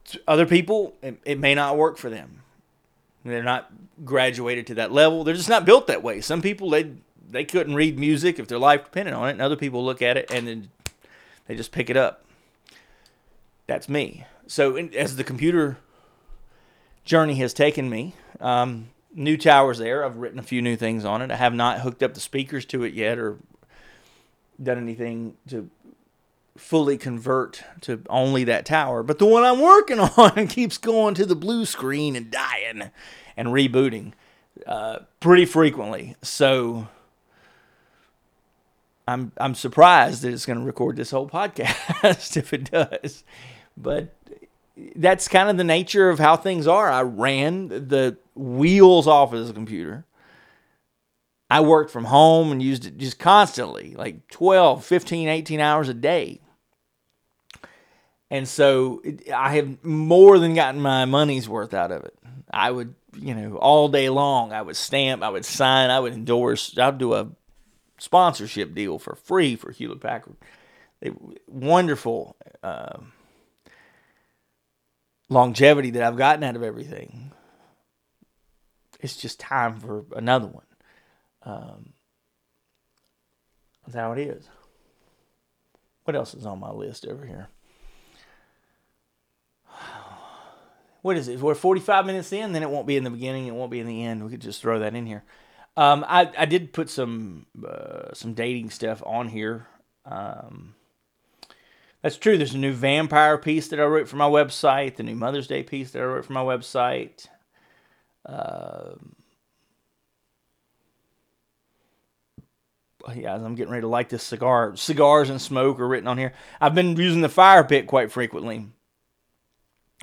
To other people, it, it may not work for them. They're not graduated to that level. They're just not built that way. Some people they they couldn't read music if their life depended on it, and other people look at it and then they just pick it up. That's me. So in, as the computer journey has taken me, um, new towers there. I've written a few new things on it. I have not hooked up the speakers to it yet or done anything to fully convert to only that tower. But the one I'm working on keeps going to the blue screen and dying and rebooting uh, pretty frequently. So I'm I'm surprised that it's going to record this whole podcast if it does. But that's kind of the nature of how things are. I ran the wheels off of this computer. I worked from home and used it just constantly, like 12, 15, 18 hours a day. And so it, I have more than gotten my money's worth out of it. I would, you know, all day long, I would stamp, I would sign, I would endorse, I'd do a sponsorship deal for free for Hewlett Packard. They wonderful uh, longevity that I've gotten out of everything. It's just time for another one. Um, that's how it is. What else is on my list over here? What is it? We're 45 minutes in, then it won't be in the beginning, it won't be in the end. We could just throw that in here. Um, I, I did put some uh, some dating stuff on here. Um, that's true. There's a new vampire piece that I wrote for my website, the new Mother's Day piece that I wrote for my website. Um, yeah, I'm getting ready to light this cigar. Cigars and smoke are written on here. I've been using the fire pit quite frequently.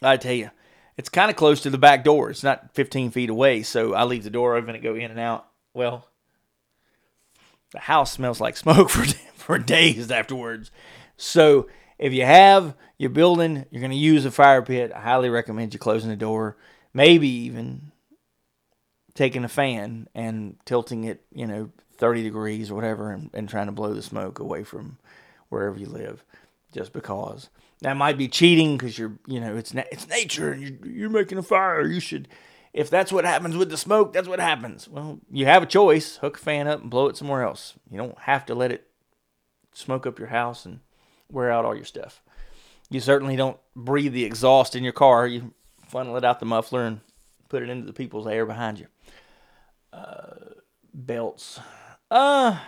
I tell you, it's kind of close to the back door. It's not 15 feet away, so I leave the door open and go in and out. Well, the house smells like smoke for for days afterwards. So if you have your building, you're going to use a fire pit. I highly recommend you closing the door. Maybe even taking a fan and tilting it, you know, 30 degrees or whatever, and, and trying to blow the smoke away from wherever you live, just because. That might be cheating because you're, you know, it's na- it's nature and you're, you're making a fire. You should, if that's what happens with the smoke, that's what happens. Well, you have a choice: hook a fan up and blow it somewhere else. You don't have to let it smoke up your house and wear out all your stuff. You certainly don't breathe the exhaust in your car. You funnel it out the muffler and put it into the people's air behind you. Uh, belts. Uh,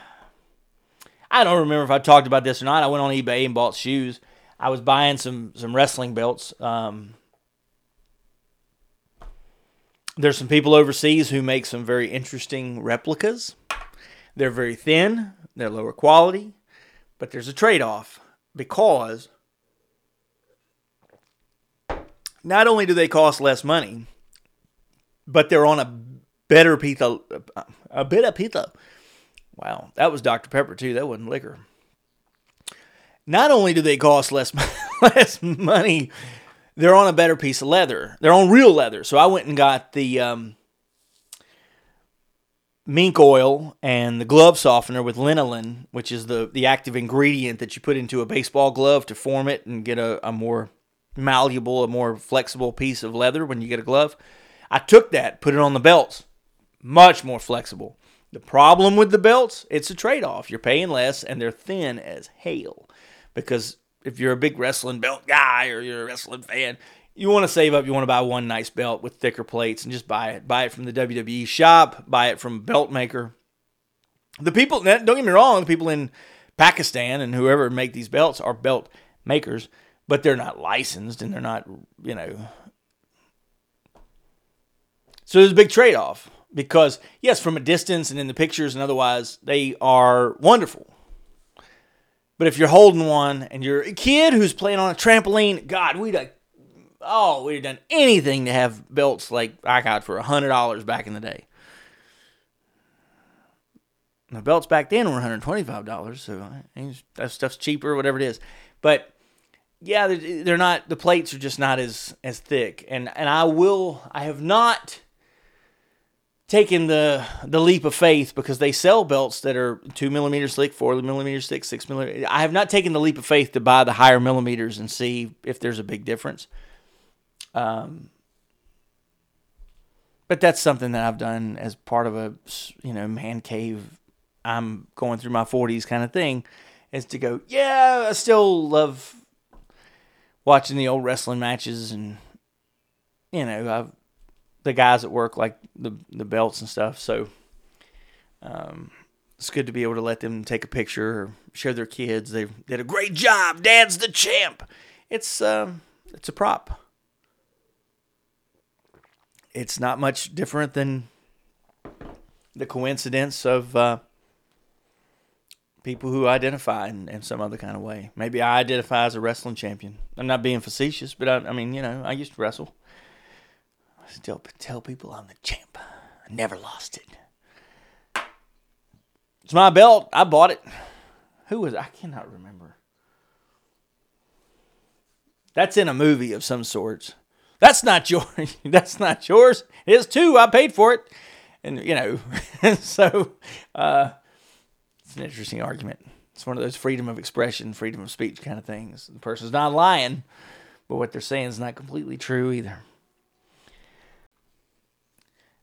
I don't remember if I talked about this or not. I went on eBay and bought shoes. I was buying some some wrestling belts. Um, there's some people overseas who make some very interesting replicas. They're very thin. They're lower quality, but there's a trade-off because not only do they cost less money, but they're on a better pizza, a bit of pizza. Wow, that was Dr. Pepper too. That wasn't liquor. Not only do they cost less less money, they're on a better piece of leather. They're on real leather. So I went and got the um, mink oil and the glove softener with lanolin, which is the the active ingredient that you put into a baseball glove to form it and get a, a more malleable, a more flexible piece of leather when you get a glove. I took that, put it on the belts, much more flexible. The problem with the belts, it's a trade off. You're paying less and they're thin as hail. Because if you're a big wrestling belt guy or you're a wrestling fan, you want to save up. You want to buy one nice belt with thicker plates and just buy it. Buy it from the WWE shop, buy it from belt maker. The people, don't get me wrong, the people in Pakistan and whoever make these belts are belt makers, but they're not licensed and they're not, you know. So there's a big trade off because yes, from a distance and in the pictures and otherwise, they are wonderful. But if you're holding one and you're a kid who's playing on a trampoline, God, we'd have, oh, we'd have done anything to have belts like I got for a hundred dollars back in the day. The belts back then were 125 dollars, so that stuff's cheaper, whatever it is. But yeah, they're not. The plates are just not as as thick, and and I will. I have not taken the the leap of faith because they sell belts that are two millimeters thick, four millimeters thick, six millimeters. I have not taken the leap of faith to buy the higher millimeters and see if there's a big difference. Um, but that's something that I've done as part of a you know man cave. I'm going through my 40s kind of thing, is to go. Yeah, I still love watching the old wrestling matches and you know I've the guys at work like the the belts and stuff. So um, it's good to be able to let them take a picture or show their kids they did a great job. Dad's the champ. It's um, it's a prop. It's not much different than the coincidence of uh, people who identify in, in some other kind of way. Maybe I identify as a wrestling champion. I'm not being facetious, but I, I mean, you know, I used to wrestle. Still tell people I'm the champ. I never lost it. It's my belt. I bought it. Who was I cannot remember. That's in a movie of some sorts. That's not yours. That's not yours. It is too. I paid for it. And you know, so uh, it's an interesting argument. It's one of those freedom of expression, freedom of speech kind of things. The person's not lying, but what they're saying is not completely true either.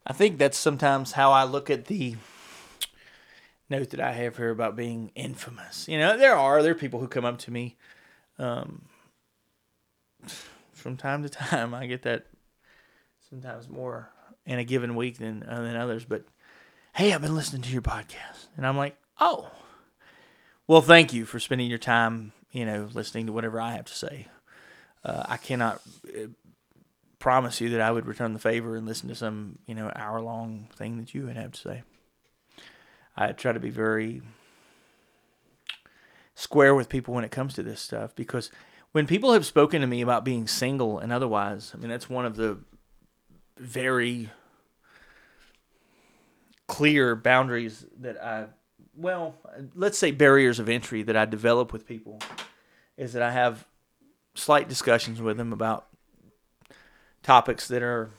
I think that's sometimes how I look at the note that I have here about being infamous. You know, there are there people who come up to me um, from time to time. I get that sometimes more in a given week than uh, than others. But hey, I've been listening to your podcast, and I'm like, oh, well, thank you for spending your time. You know, listening to whatever I have to say. Uh, I cannot uh, promise you that I would return the favor and listen to some you know hour long thing that you would have to say. I try to be very square with people when it comes to this stuff because when people have spoken to me about being single and otherwise, I mean that's one of the very clear boundaries that I well, let's say barriers of entry that I develop with people is that I have slight discussions with them about topics that are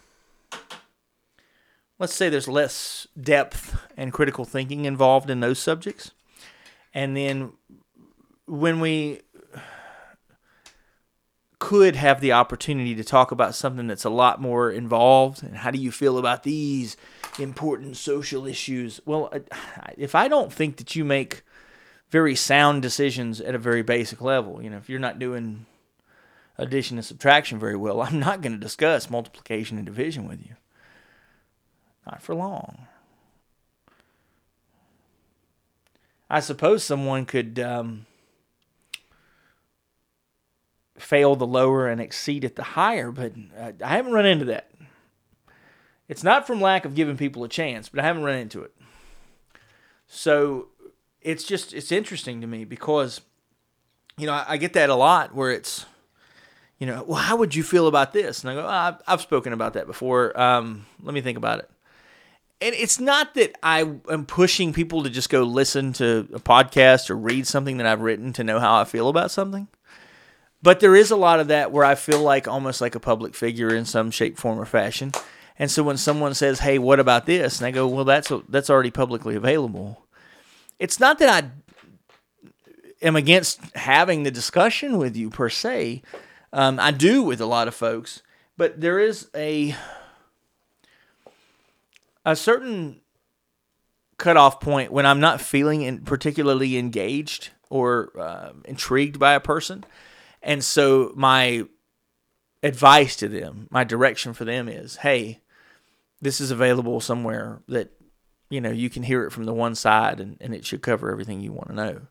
let's say there's less depth and critical thinking involved in those subjects. And then when we could have the opportunity to talk about something that's a lot more involved and how do you feel about these important social issues well if i don't think that you make very sound decisions at a very basic level you know if you're not doing addition and subtraction very well i'm not going to discuss multiplication and division with you not for long i suppose someone could um, fail the lower and exceed at the higher, but uh, I haven't run into that. It's not from lack of giving people a chance, but I haven't run into it. So it's just it's interesting to me because you know I, I get that a lot where it's you know well how would you feel about this and I go oh, I've, I've spoken about that before. Um, let me think about it. And it's not that I am pushing people to just go listen to a podcast or read something that I've written to know how I feel about something. But there is a lot of that where I feel like almost like a public figure in some shape, form, or fashion. And so when someone says, "Hey, what about this?" and I go, "Well, that's that's already publicly available." It's not that I am against having the discussion with you per se. Um, I do with a lot of folks, but there is a a certain cutoff point when I'm not feeling in particularly engaged or uh, intrigued by a person and so my advice to them, my direction for them is, hey, this is available somewhere that you know you can hear it from the one side and, and it should cover everything you want to know.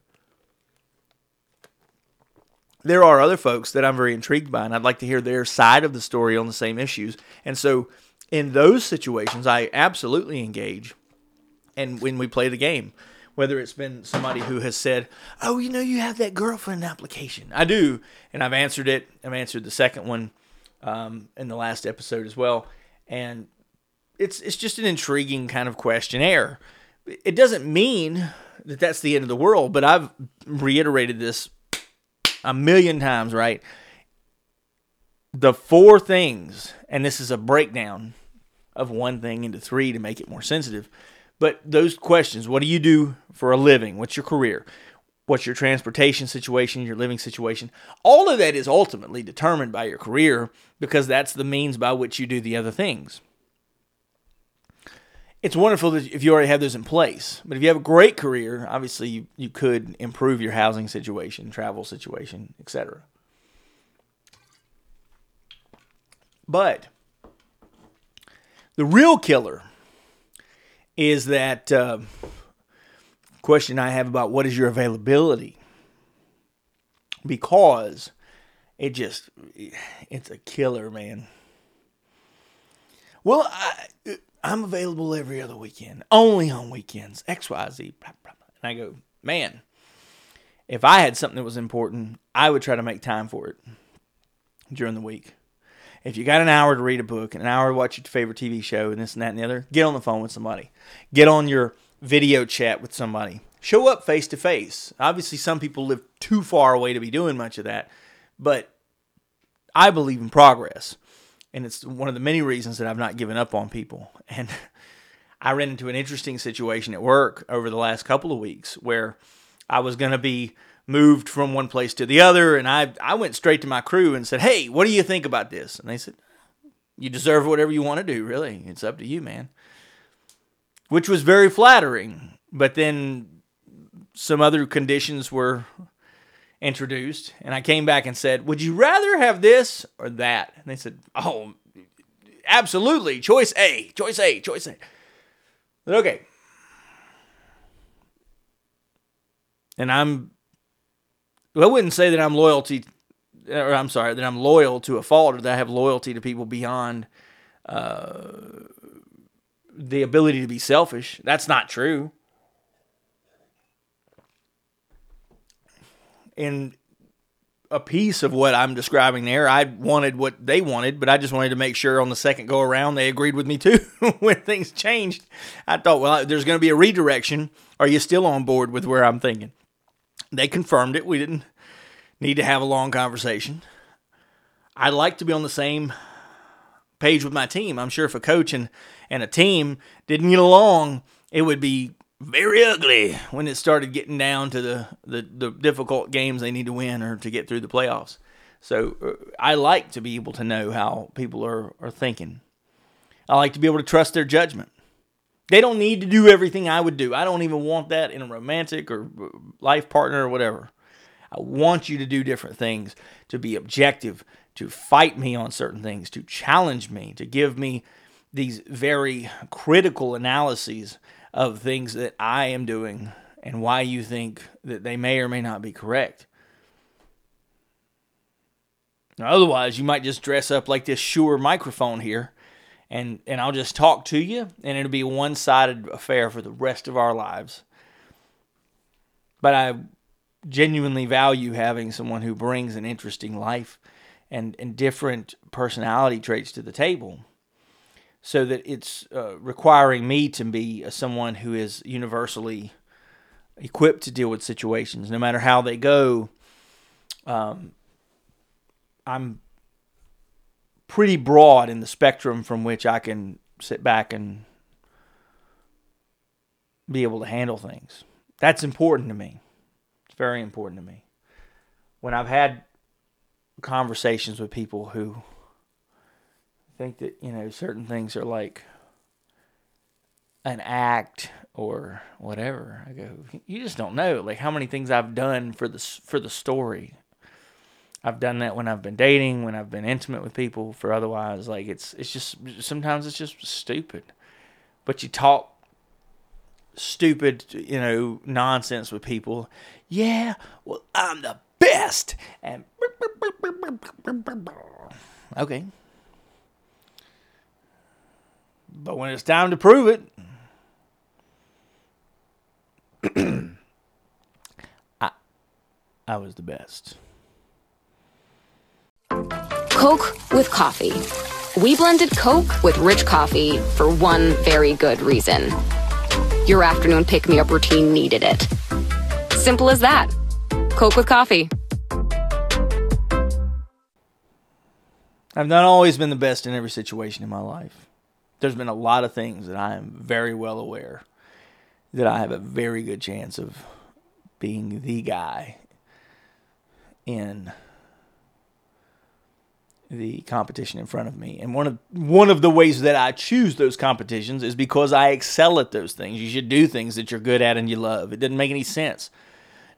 There are other folks that I'm very intrigued by, and I'd like to hear their side of the story on the same issues. And so, in those situations, I absolutely engage. And when we play the game, whether it's been somebody who has said, "Oh, you know, you have that girlfriend application." I do, and I've answered it. I've answered the second one um, in the last episode as well, and it's it's just an intriguing kind of questionnaire. It doesn't mean that that's the end of the world, but I've reiterated this a million times, right? The four things, and this is a breakdown of one thing into three to make it more sensitive but those questions what do you do for a living? What's your career? What's your transportation situation, your living situation? All of that is ultimately determined by your career because that's the means by which you do the other things. It's wonderful if you already have those in place. But if you have a great career, obviously you, you could improve your housing situation, travel situation, etc. But the real killer is that uh, question I have about what is your availability? Because it just, it's a killer, man. Well, I, I'm available every other weekend, only on weekends, XYZ. Blah, blah, blah. And I go, man, if I had something that was important, I would try to make time for it during the week. If you got an hour to read a book an hour to watch your favorite TV show and this and that and the other, get on the phone with somebody. Get on your video chat with somebody. Show up face to face. Obviously, some people live too far away to be doing much of that, but I believe in progress. And it's one of the many reasons that I've not given up on people. And I ran into an interesting situation at work over the last couple of weeks where I was going to be moved from one place to the other. And I, I went straight to my crew and said, Hey, what do you think about this? And they said, You deserve whatever you want to do, really. It's up to you, man. Which was very flattering. But then some other conditions were introduced. And I came back and said, Would you rather have this or that? And they said, Oh, absolutely. Choice A, choice A, choice A." said, okay. And I'm, I wouldn't say that I'm loyalty, or I'm sorry, that I'm loyal to a fault or that I have loyalty to people beyond uh, the ability to be selfish. That's not true. In a piece of what I'm describing there. I wanted what they wanted, but I just wanted to make sure on the second go around they agreed with me too when things changed. I thought, well, there's going to be a redirection. Are you still on board with where I'm thinking? They confirmed it. We didn't need to have a long conversation. I'd like to be on the same page with my team. I'm sure if a coach and, and a team didn't get along, it would be very ugly when it started getting down to the, the, the difficult games they need to win or to get through the playoffs. So uh, I like to be able to know how people are, are thinking. I like to be able to trust their judgment. They don't need to do everything I would do. I don't even want that in a romantic or uh, life partner or whatever. I want you to do different things, to be objective, to fight me on certain things, to challenge me, to give me these very critical analyses of things that I am doing and why you think that they may or may not be correct. Otherwise, you might just dress up like this Shure microphone here, and, and I'll just talk to you, and it'll be a one sided affair for the rest of our lives. But I genuinely value having someone who brings an interesting life and, and different personality traits to the table so that it's uh, requiring me to be uh, someone who is universally equipped to deal with situations, no matter how they go. Um, I'm pretty broad in the spectrum from which I can sit back and be able to handle things. That's important to me. It's very important to me. When I've had conversations with people who think that you know certain things are like an act or whatever. I go, you just don't know like how many things I've done for the for the story. I've done that when I've been dating, when I've been intimate with people. For otherwise, like it's it's just sometimes it's just stupid. But you talk stupid, you know, nonsense with people. Yeah, well, I'm the best, and okay, but when it's time to prove it, I, I was the best. Coke with coffee. We blended Coke with rich coffee for one very good reason. Your afternoon pick me up routine needed it. Simple as that. Coke with coffee. I've not always been the best in every situation in my life there's been a lot of things that I am very well aware that I have a very good chance of being the guy in the competition in front of me. And one of one of the ways that I choose those competitions is because I excel at those things. You should do things that you're good at and you love. It doesn't make any sense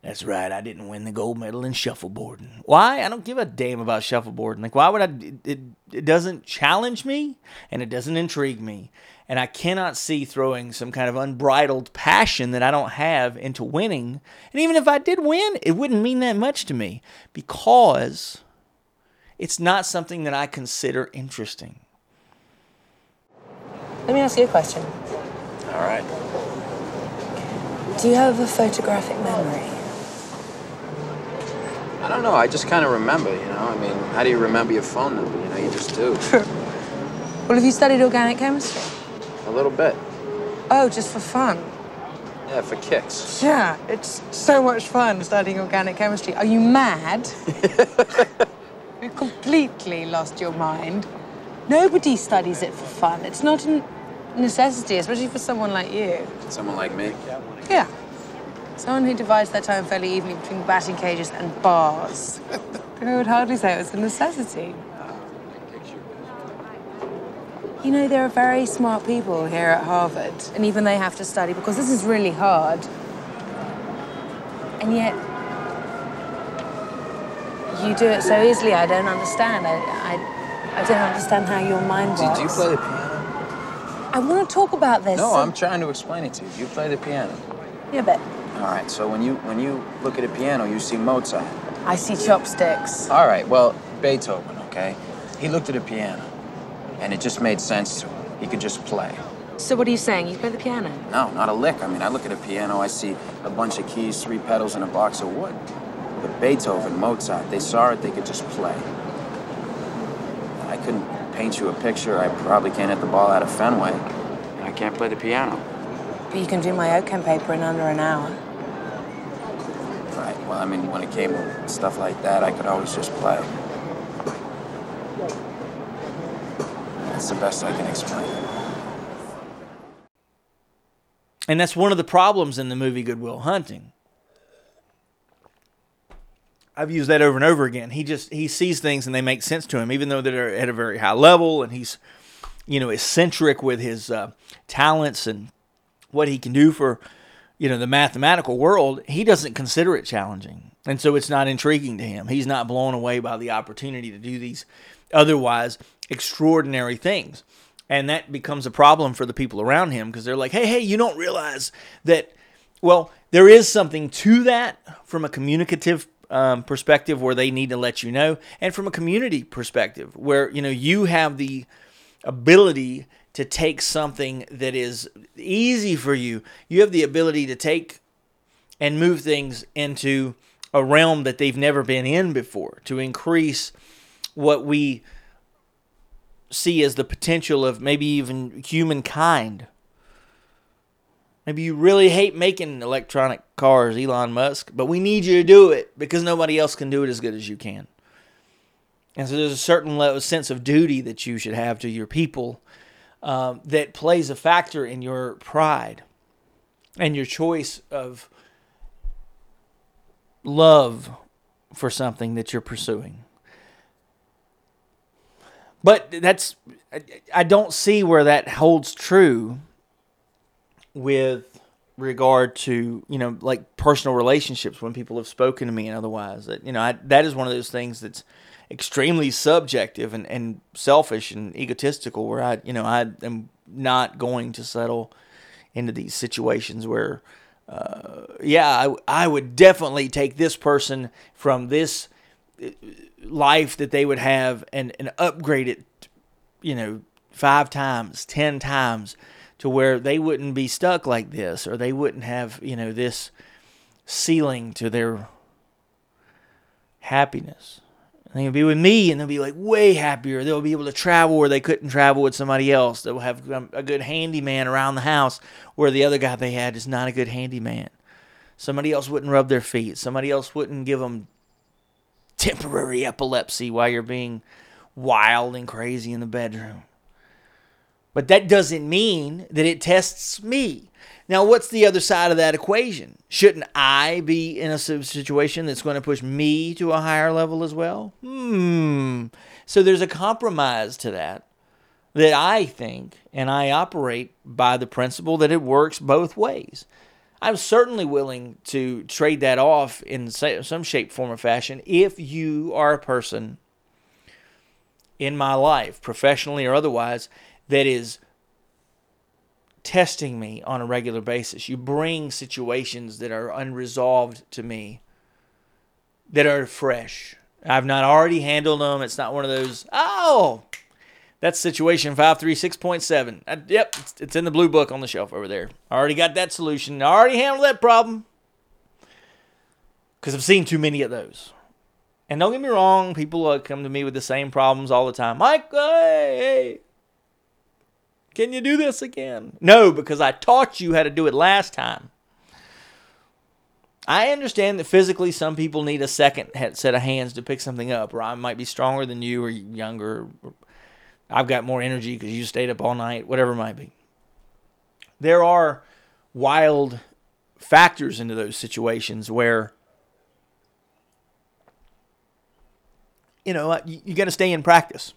that's right. I didn't win the gold medal in shuffleboarding. Why? I don't give a damn about shuffleboarding. Like, why would I? It, it, it doesn't challenge me and it doesn't intrigue me. And I cannot see throwing some kind of unbridled passion that I don't have into winning. And even if I did win, it wouldn't mean that much to me because it's not something that I consider interesting. Let me ask you a question. All right. Do you have a photographic memory? I don't know. I just kind of remember, you know. I mean, how do you remember your phone number? You know, you just do. Well, have you studied organic chemistry? A little bit. Oh, just for fun? Yeah, for kicks. Yeah, it's so much fun studying organic chemistry. Are you mad? you completely lost your mind. Nobody studies it for fun. It's not a necessity, especially for someone like you. Someone like me. Yeah. Someone who divides their time fairly evenly between batting cages and bars. I would hardly say it was a necessity. You know, there are very smart people here at Harvard, and even they have to study because this is really hard. And yet, you do it so easily, I don't understand. I, I, I don't understand how your mind works. do you play the piano? I want to talk about this. No, I'm trying to explain it to you. You play the piano? Yeah, but All right. So when you when you look at a piano, you see Mozart. I see chopsticks. All right. Well, Beethoven. Okay. He looked at a piano, and it just made sense to him. He could just play. So what are you saying? You play the piano? No, not a lick. I mean, I look at a piano, I see a bunch of keys, three pedals, and a box of wood. But Beethoven, Mozart, they saw it, they could just play. I couldn't paint you a picture. I probably can't hit the ball out of Fenway. I can't play the piano. But you can do my OChem paper in under an hour. Well, I mean, when it came to stuff like that, I could always just play. That's the best I can explain. And that's one of the problems in the movie Good Will Hunting. I've used that over and over again. He just he sees things and they make sense to him, even though they're at a very high level, and he's you know eccentric with his uh, talents and what he can do for you know the mathematical world. He doesn't consider it challenging, and so it's not intriguing to him. He's not blown away by the opportunity to do these otherwise extraordinary things, and that becomes a problem for the people around him because they're like, "Hey, hey, you don't realize that." Well, there is something to that from a communicative um, perspective where they need to let you know, and from a community perspective where you know you have the ability to take something that is easy for you. You have the ability to take and move things into a realm that they've never been in before to increase what we see as the potential of maybe even humankind. Maybe you really hate making electronic cars, Elon Musk, but we need you to do it because nobody else can do it as good as you can. And so there's a certain level, sense of duty that you should have to your people um, that plays a factor in your pride and your choice of love for something that you're pursuing. But that's, I- don't see where that holds true with regard to you know like personal relationships when people have spoken to me and otherwise that you know I, that is one of those things that's extremely subjective and, and selfish and egotistical where I you know I am not going to settle into these situations where uh, yeah I, I would definitely take this person from this uh, life that they would have and, and upgrade it you know, five times, ten times to where they wouldn't be stuck like this or they wouldn't have, you know, this ceiling to their happiness. And they'll be with me and they'll be like way happier. They'll be able to travel where they couldn't travel with somebody else. They'll have um, a good handyman around the house where the other guy they had is not a good handyman. Somebody else wouldn't rub their feet. Somebody else wouldn't give them temporary epilepsy while you're being wild and crazy in the bedroom. But that doesn't mean that it tests me. Now, what's the other side of that equation? Shouldn't I be in a situation that's going to push me to a higher level as well? Hmm. So there's a compromise to that that I think, and I operate by the principle that it works both ways. I'm certainly willing to trade that off in some shape, form, or fashion if you are a person in my life, professionally or otherwise, that is testing me on a regular basis. You bring situations that are unresolved to me that are fresh. I've not already handled them. It's not one of those, oh, that's situation 536.7. Uh, yep, it's, it's in the blue book on the shelf over there. I already got that solution. I already handled that problem because I've seen too many of those. And don't get me wrong, people uh, come to me with the same problems all the time. Mike, hey, hey, can you do this again? No, because I taught you how to do it last time. I understand that physically some people need a second set of hands to pick something up, or I might be stronger than you, or younger. Or I've got more energy because you stayed up all night, whatever it might be. There are wild factors into those situations where you know uh, you, you got to stay in practice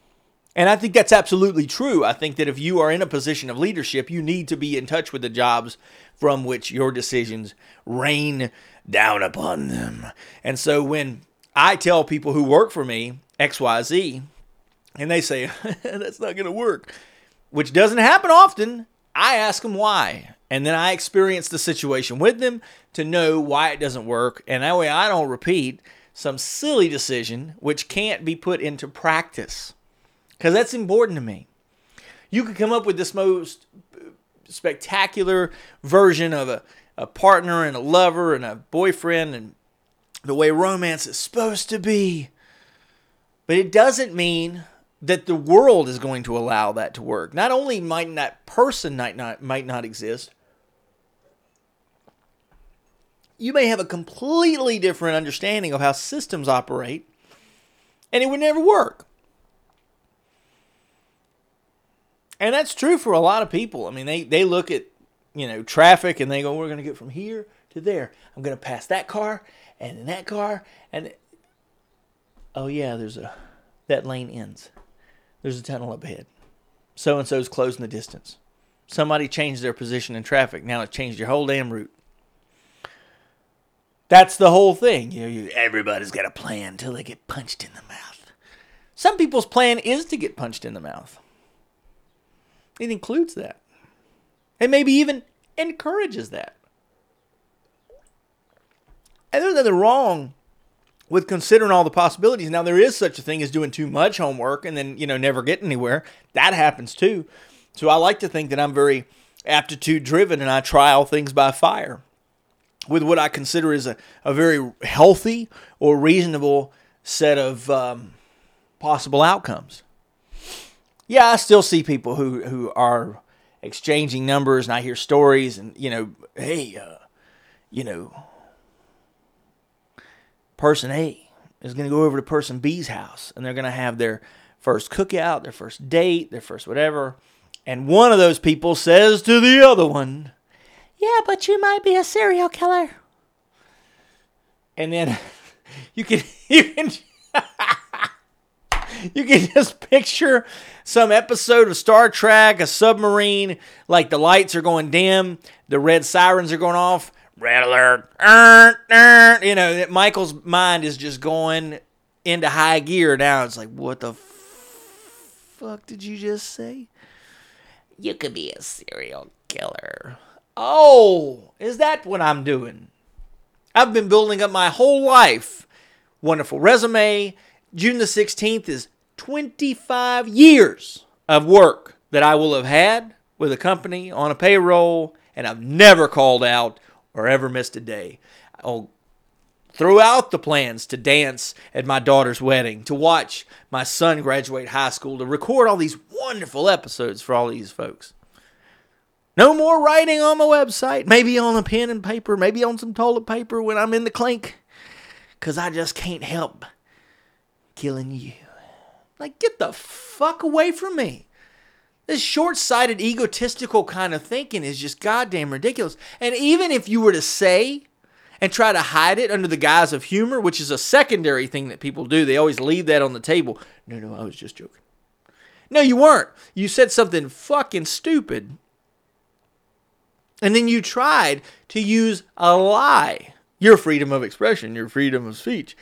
and i think that's absolutely true. I think that if you are in a position of leadership you need to be in touch with the jobs from which your decisions rain down upon them. And so when i tell people who work for me xyz and they say that's not going to work which doesn't happen often i ask them why. And then i experience the situation with them to know why it doesn't work. And that way i don't repeat some silly decision which can't be put into practice because that's important to me you could come up with this most spectacular version of a, a partner and a lover and a boyfriend and the way romance is supposed to be but it doesn't mean that the world is going to allow that to work. Not only might that person might not might not exist, you may have a completely different understanding of how systems operate, and it would never work. And that's true for a lot of people. I mean, they, they look at, you know, traffic and they go, we're going to get from here to there. I'm going to pass that car and then that car. And, oh, yeah, there's a, that lane ends. There's a tunnel up ahead. So and so's closing the distance. Somebody changed their position in traffic. Now it's changed your whole damn route. That's the whole thing. You know, you, everybody's got a plan till they get punched in the mouth. Some people's plan is to get punched in the mouth. It includes that. And maybe even encourages that. And there's nothing wrong with considering all the possibilities. Now there is such a thing as doing too much homework and then, you know, never getting anywhere. That happens too. So I like to think that I'm very aptitude driven and I trial things by fire with what I consider is a, a very healthy or reasonable set of um, possible outcomes. Yeah, I still see people who, who are exchanging numbers and I hear stories and, you know, hey, uh, you know, person A is going to go over to person B's house and they're going to have their first cookout, their first date, their first whatever. And one of those people says to the other one, Yeah, but you might be a serial killer. and then you can you can you can just picture some episode of Star Trek, a submarine, like the lights are going dim, the red sirens are going off, red alert, er, er, you know, Michael's mind is just going into high gear now. It's like, what the fuck did you just say? You could be a serial killer. Oh, is that what I'm doing? I've been building up my whole life. Wonderful resume. June the 16th is 25 years of work that I will have had with a company on a payroll, and I've never called out or ever missed a day. I'll throw out the plans to dance at my daughter's wedding, to watch my son graduate high school, to record all these wonderful episodes for all these folks. No more writing on my website, maybe on a pen and paper, maybe on some toilet paper when I'm in the clink, because I just can't help killing you. Like, get the fuck away from me. This short sighted, egotistical kind of thinking is just goddamn ridiculous. And even if you were to say and try to hide it under the guise of humor, which is a secondary thing that people do, they always leave that on the table. No, no, I was just joking. No, you weren't. You said something fucking stupid. And then you tried to use a lie. Your freedom of expression, your freedom of speech.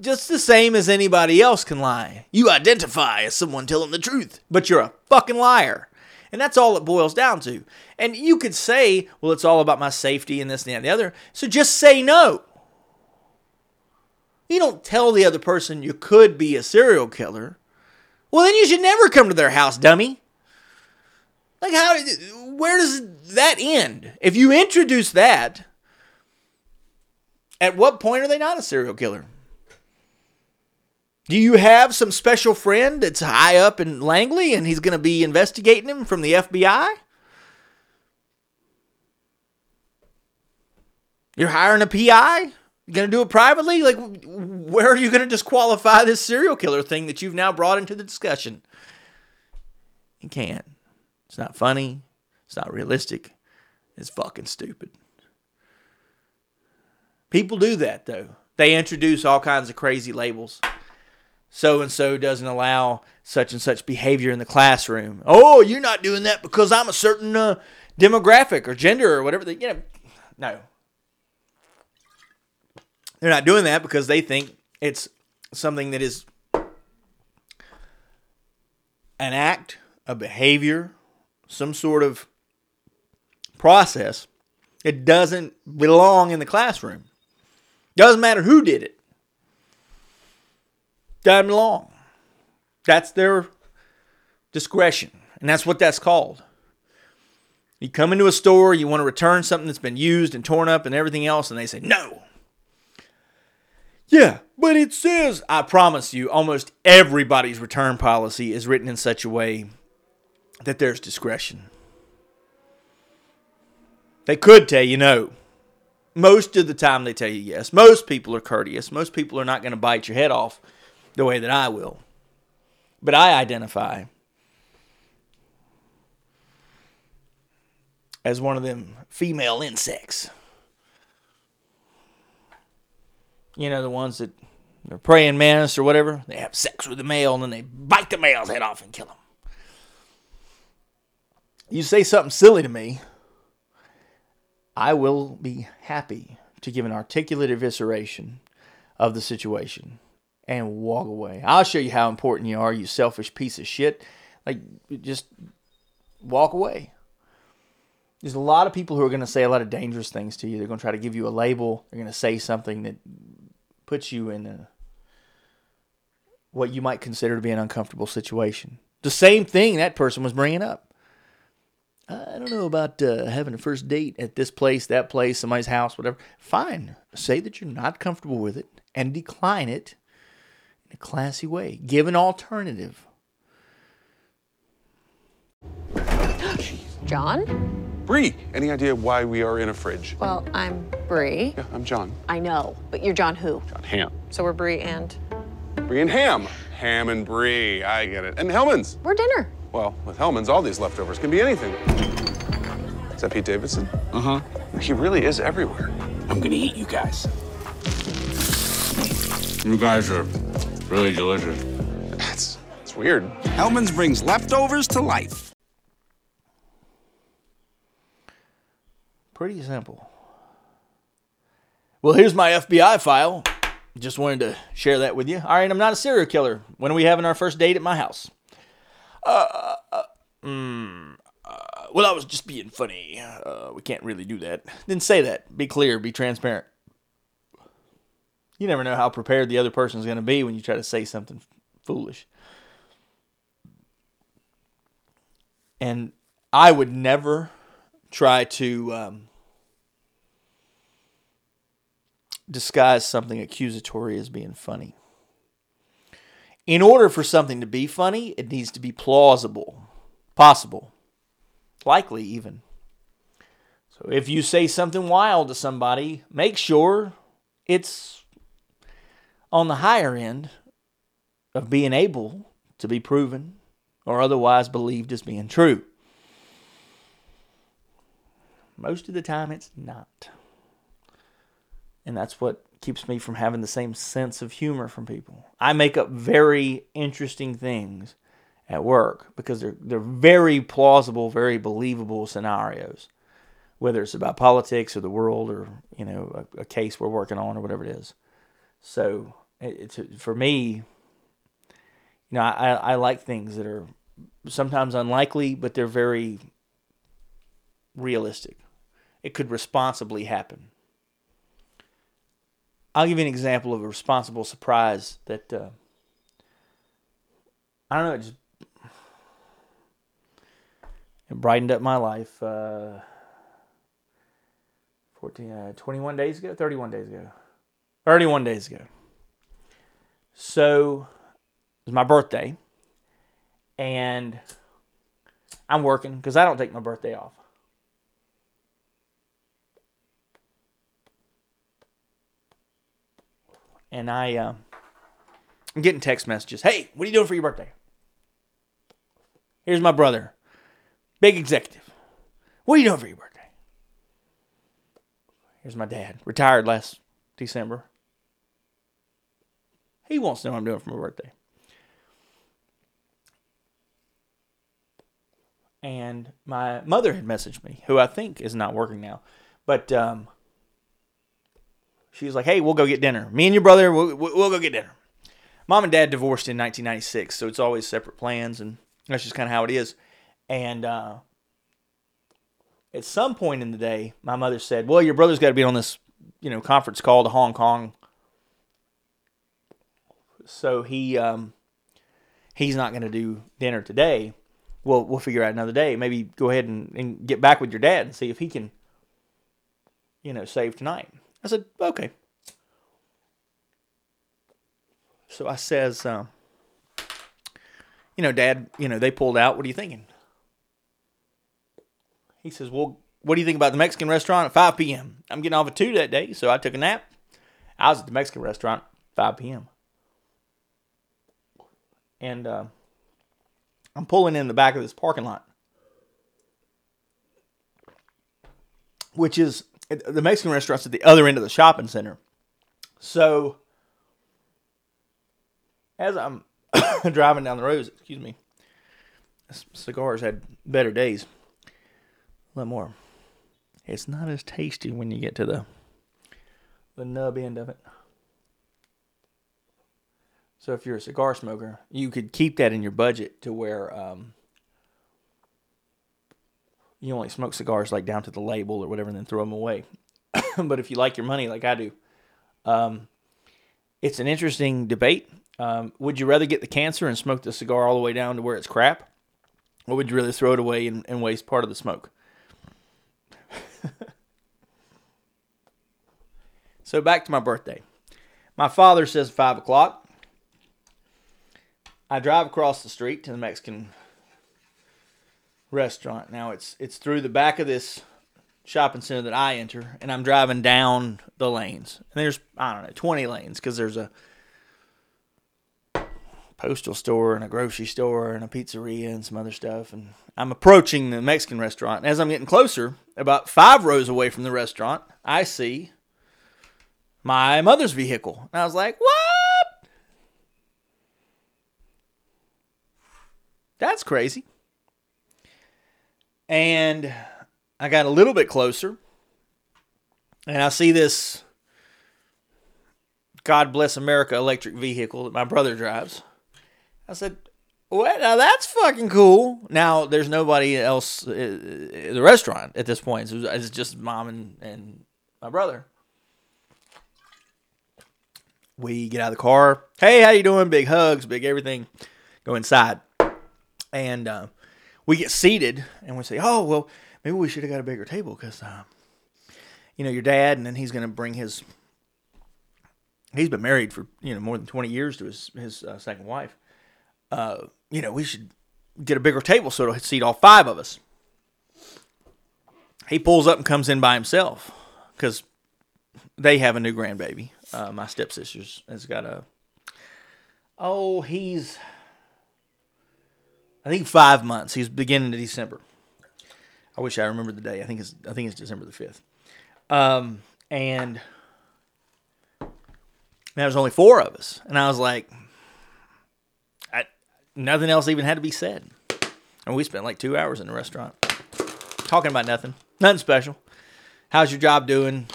Just the same as anybody else can lie. You identify as someone telling the truth, but you're a fucking liar. And that's all it boils down to. And you could say, well, it's all about my safety and this and that and the other. So just say no. You don't tell the other person you could be a serial killer. Well, then you should never come to their house, dummy. Like, how, where does that end? If you introduce that, at what point are they not a serial killer? Do you have some special friend that's high up in Langley and he's going to be investigating him from the FBI? You're hiring a PI? You're going to do it privately? Like, where are you going to disqualify this serial killer thing that you've now brought into the discussion? You can't. It's not funny. It's not realistic. It's fucking stupid. People do that, though. They introduce all kinds of crazy labels so and so doesn't allow such and such behavior in the classroom. Oh, you're not doing that because I'm a certain uh, demographic or gender or whatever. They, you know, no. They're not doing that because they think it's something that is an act, a behavior, some sort of process. It doesn't belong in the classroom. Doesn't matter who did it doesn't belong. That's their discretion. And that's what that's called. You come into a store, you want to return something that's been used and torn up and everything else, and they say, no. Yeah, but it says, I promise you, almost everybody's return policy is written in such a way that there's discretion. They could tell you no. Most of the time, they tell you yes. Most people are courteous. Most people are not going to bite your head off the way that I will. But I identify as one of them female insects. You know, the ones that are praying mantis or whatever, they have sex with the male and then they bite the male's head off and kill him. You say something silly to me, I will be happy to give an articulate evisceration of the situation and walk away. I'll show you how important you are, you selfish piece of shit. Like, just walk away. There's a lot of people who are going to say a lot of dangerous things to you. They're going to try to give you a label. They're going to say something that puts you in a, what you might consider to be an uncomfortable situation. The same thing that person was bringing up. I don't know about uh, having a first date at this place, that place, somebody's house, whatever. Fine. Say that you're not comfortable with it and decline it in a classy way. Give an alternative. Jon? Brie, any idea why we are in a fridge? Well, I'm Brie. Yeah, I'm Jon. I know, but you're Jon who? Jon Hamm. So we're Brie and Brie and Ham. Ham and Brie. I get it. And Hellmann's. we're dinner. Well, with Hellmann's, all these leftovers can be anything. Is that Pete Davidson? Uh huh. He really is everywhere. I'm gonna eat you guys. You guys are really delicious. It's, it's weird. Hellmann's brings leftovers to life. Pretty simple. Well, here's my FBI file. Just wanted to share that with you. All right, I'm not a serial killer. When are we having our first date at my house? Uh, uh, mm, uh, well, I was just being funny. Uh, we can't really do that. Then say that. Be clear. Be transparent. You never know how prepared the other person's going to be when you try to say something foolish. And I would never try to um, disguise something accusatory as being funny. In order for something to be funny, it needs to be plausible, possible, likely even. So if you say something wild to somebody, make sure it's on the higher end of being able to be proven or otherwise believed as being true. Most of the time, it's not. And that's what keeps me from having the same sense of humor from people. I make up very interesting things at work because they're, they're very plausible, very believable scenarios, whether it's about politics or the world or, you know, a, a case we're working on or whatever it is. So it's for me, you know, I, I like things that are sometimes unlikely, but they're very realistic. It could responsibly happen. I'll give you an example of a responsible surprise that uh, I don't know. It just it brightened up my life. Uh, 14, uh, 21 days ago, 31 days ago, 31 days ago. So was my birthday, and I'm working because I don't take my birthday off. And I, uh, I'm getting text messages. Hey, what are you doing for your birthday? Here's my brother, big executive. What are you doing for your birthday? Here's my dad, retired last December. He wants to know what I'm doing for my birthday. And my mother had messaged me, who I think is not working now, but um, she was like, "Hey, we'll go get dinner. Me and your brother, we'll, we'll go get dinner." Mom and Dad divorced in 1996, so it's always separate plans, and that's just kind of how it is. And uh, at some point in the day, my mother said, "Well, your brother's got to be on this, you know, conference call to Hong Kong, so he um, he's not going to do dinner today. We'll we'll figure out another day. Maybe go ahead and, and get back with your dad and see if he can, you know, save tonight." I said, "Okay." So I says, um, "You know, Dad, you know they pulled out. What are you thinking?" He says, Well, what do you think about the Mexican restaurant at 5 p.m.? I'm getting off at 2 that day, so I took a nap. I was at the Mexican restaurant 5 p.m. And uh, I'm pulling in the back of this parking lot, which is the Mexican restaurant's at the other end of the shopping center. So as I'm driving down the road, excuse me, cigars had better days a little more. It's not as tasty when you get to the the nub end of it. So if you're a cigar smoker, you could keep that in your budget to where um, you only smoke cigars like down to the label or whatever, and then throw them away. but if you like your money like I do, um, it's an interesting debate. Um, would you rather get the cancer and smoke the cigar all the way down to where it's crap, or would you rather throw it away and, and waste part of the smoke? so back to my birthday. My father says five o'clock. I drive across the street to the Mexican restaurant. Now it's it's through the back of this shopping center that I enter, and I'm driving down the lanes. And there's I don't know twenty lanes because there's a postal store and a grocery store and a pizzeria and some other stuff. And I'm approaching the Mexican restaurant. And as I'm getting closer, about five rows away from the restaurant, I see my mother's vehicle. And I was like, what? That's crazy. And I got a little bit closer and I see this God bless America electric vehicle that my brother drives. I said, "What? Now that's fucking cool." Now there's nobody else at the restaurant at this point. It's just mom and, and my brother. We get out of the car. Hey, how you doing? Big hugs, big everything. Go inside, and uh, we get seated, and we say, "Oh well, maybe we should have got a bigger table because, uh, you know, your dad, and then he's going to bring his." He's been married for you know more than twenty years to his his uh, second wife uh, you know, we should get a bigger table so it'll seat all five of us. He pulls up and comes in by himself because they have a new grandbaby. Uh, my stepsister's has got a. Oh, he's. I think five months. He's beginning of December. I wish I remembered the day. I think it's I think it's December the fifth. Um, and there was only four of us, and I was like, nothing else even had to be said. And we spent like two hours in the restaurant talking about nothing, nothing special. How's your job doing?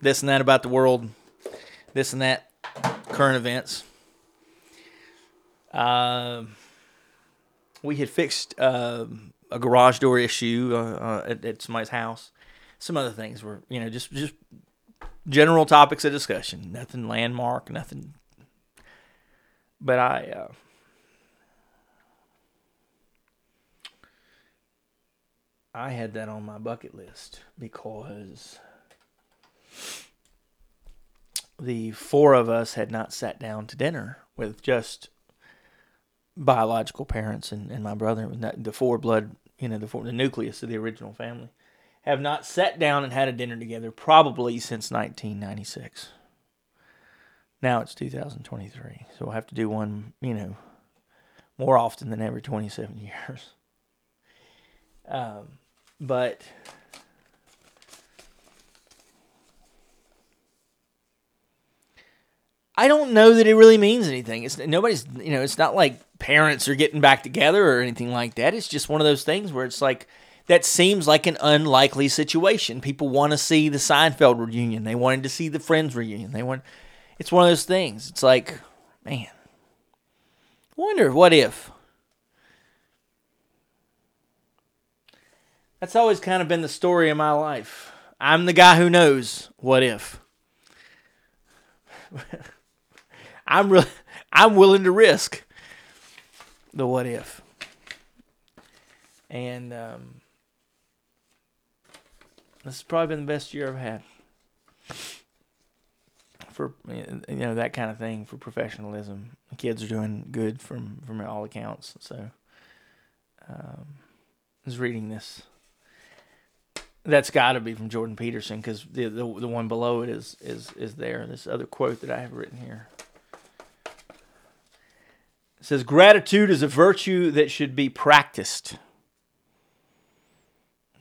This and that about the world, this and that, current events. Uh, we had fixed uh, a garage door issue uh, uh, at, at somebody's house. Some other things were, you know, just just general topics of discussion. Nothing landmark, nothing. But I uh, I had that on my bucket list because the four of us had not sat down to dinner with just biological parents and, and my brother, the four blood, you know, the four, the nucleus of the original family, have not sat down and had a dinner together probably since 1996. Now it's 2023, so we'll have to do one, you know, more often than every 27 years. Um, but I don't know that it really means anything. It's nobody's, you know, it's not like parents are getting back together or anything like that. It's just one of those things where it's like that seems like an unlikely situation. People want to see the Seinfeld reunion. They wanted to see the Friends reunion. They want. It's one of those things. It's like, man, wonder what if. That's always kind of been the story of my life. I'm the guy who knows what if. I'm really, I'm willing to risk the what if. And um, this has probably been the best year I've had for you know that kind of thing for professionalism. The kids are doing good from from all accounts. So um, I was reading this. That's got to be from Jordan Peterson because the, the the one below it is is is there. This other quote that I have written here. It says gratitude is a virtue that should be practiced.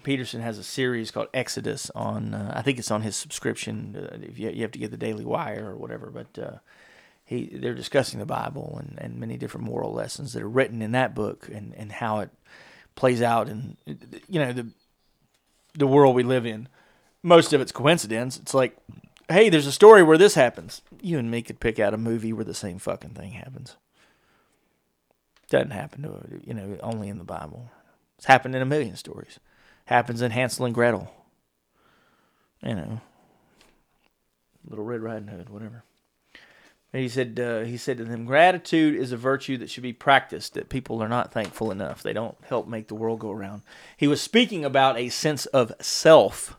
Peterson has a series called Exodus on. Uh, I think it's on his subscription. Uh, if you, you have to get the Daily Wire or whatever, but uh, he they're discussing the Bible and, and many different moral lessons that are written in that book and, and how it plays out in you know the the world we live in. Most of it's coincidence. It's like, hey, there's a story where this happens. You and me could pick out a movie where the same fucking thing happens. Doesn't happen to you know only in the Bible. It's happened in a million stories. Happens in Hansel and Gretel. You know, Little Red Riding Hood, whatever. And he said uh, he said to them, gratitude is a virtue that should be practiced. That people are not thankful enough. They don't help make the world go around. He was speaking about a sense of self,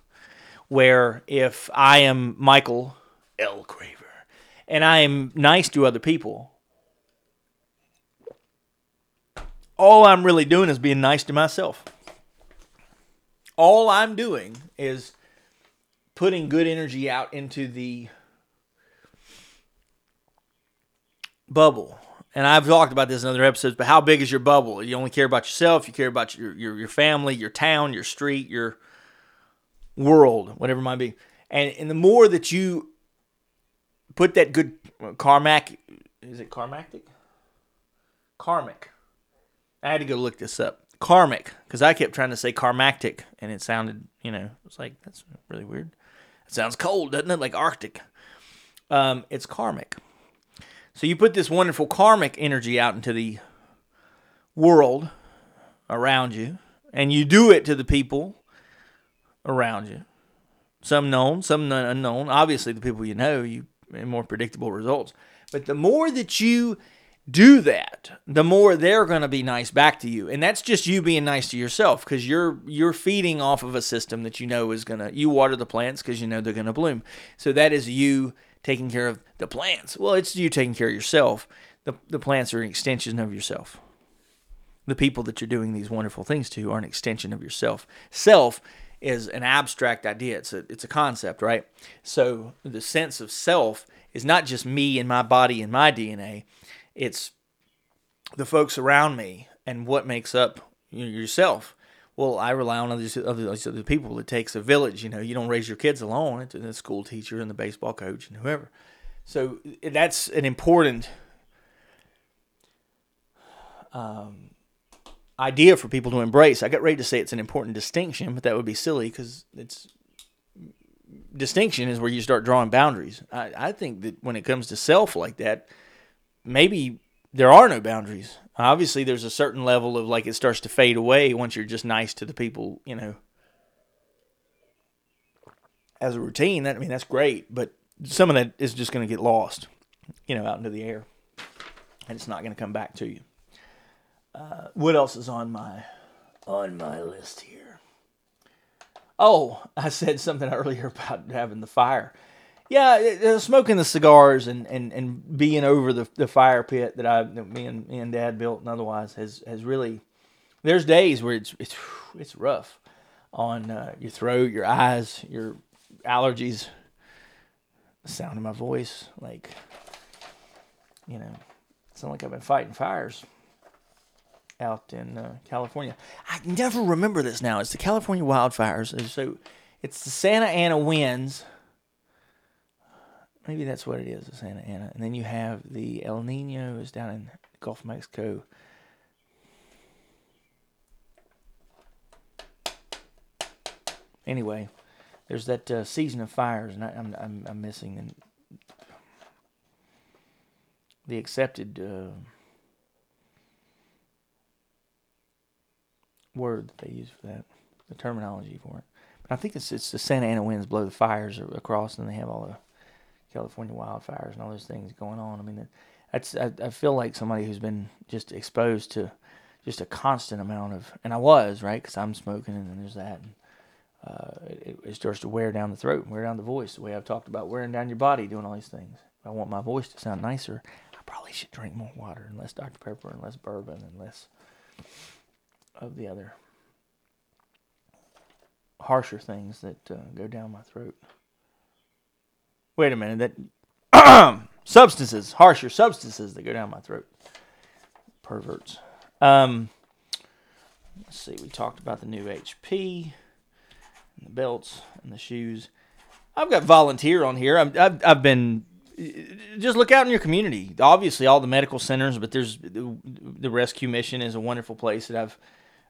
where if I am Michael L. Craver and I am nice to other people, all I'm really doing is being nice to myself. All I'm doing is putting good energy out into the bubble. And I've talked about this in other episodes, but how big is your bubble? You only care about yourself, you care about your, your, your family, your town, your street, your world, whatever it might be. And, and the more that you put that good karmic, is it karmatic? Karmic. I had to go look this up. Karmic, because I kept trying to say karmactic, and it sounded, you know, it's like, that's really weird. It sounds cold, doesn't it? Like Arctic. Um, it's karmic. So you put this wonderful karmic energy out into the world around you, and you do it to the people around you. Some known, some unknown. Obviously, the people you know, you more predictable results. But the more that you do that, the more they're going to be nice back to you, and that's just you being nice to yourself because you're you're feeding off of a system that you know is gonna. You water the plants because you know they're gonna bloom. So that is you taking care of the plants. Well, it's you taking care of yourself. The, the plants are an extension of yourself. The people that you're doing these wonderful things to are an extension of yourself. Self is an abstract idea. It's a it's a concept, right? So the sense of self is not just me and my body and my DNA. It's the folks around me and what makes up yourself. Well, I rely on other, other people. It takes a village. You know, you don't raise your kids alone. It's the school teacher and the baseball coach and whoever. So that's an important um, idea for people to embrace. I got ready to say it's an important distinction, but that would be silly because it's distinction is where you start drawing boundaries. I, I think that when it comes to self like that, maybe there are no boundaries. Obviously, there's a certain level of like it starts to fade away once you're just nice to the people, you know. As a routine, that I mean that's great, but some of that is just going to get lost, you know, out into the air, and it's not going to come back to you. Uh, what else is on my on my list here? Oh, I said something earlier about having the fire. Yeah, uh, smoking the cigars and, and, and being over the, the fire pit that I that me and me and Dad built and otherwise has has really. There's days where it's it's it's rough on uh, your throat, your eyes, your allergies, the sound of my voice, like you know, sound like I've been fighting fires out in uh, California. I never remember this now. It's the California wildfires. So it's the Santa Ana winds. Maybe that's what it is, the Santa Ana. And then you have the El Nino is down in Gulf of Mexico. Anyway, there's that uh, season of fires, and I, I'm, I'm I'm missing the accepted uh, word that they use for that, the terminology for it. But I think it's it's the Santa Ana winds blow the fires across, and they have all the California wildfires and all those things going on. I mean, that's I, I feel like somebody who's been just exposed to just a constant amount of, and I was right because I'm smoking, and then there's that. And, uh, it, it starts to wear down the throat, and wear down the voice. The way I've talked about wearing down your body, doing all these things. If I want my voice to sound nicer, I probably should drink more water and less Dr Pepper and less bourbon and less of the other harsher things that uh, go down my throat. Wait a minute, that substances, harsher substances that go down my throat. Perverts. Um, let's see. We talked about the new HP, and the belts, and the shoes. I've got volunteer on here. I've, I've, I've been just look out in your community. Obviously, all the medical centers, but there's the, the rescue mission is a wonderful place that I've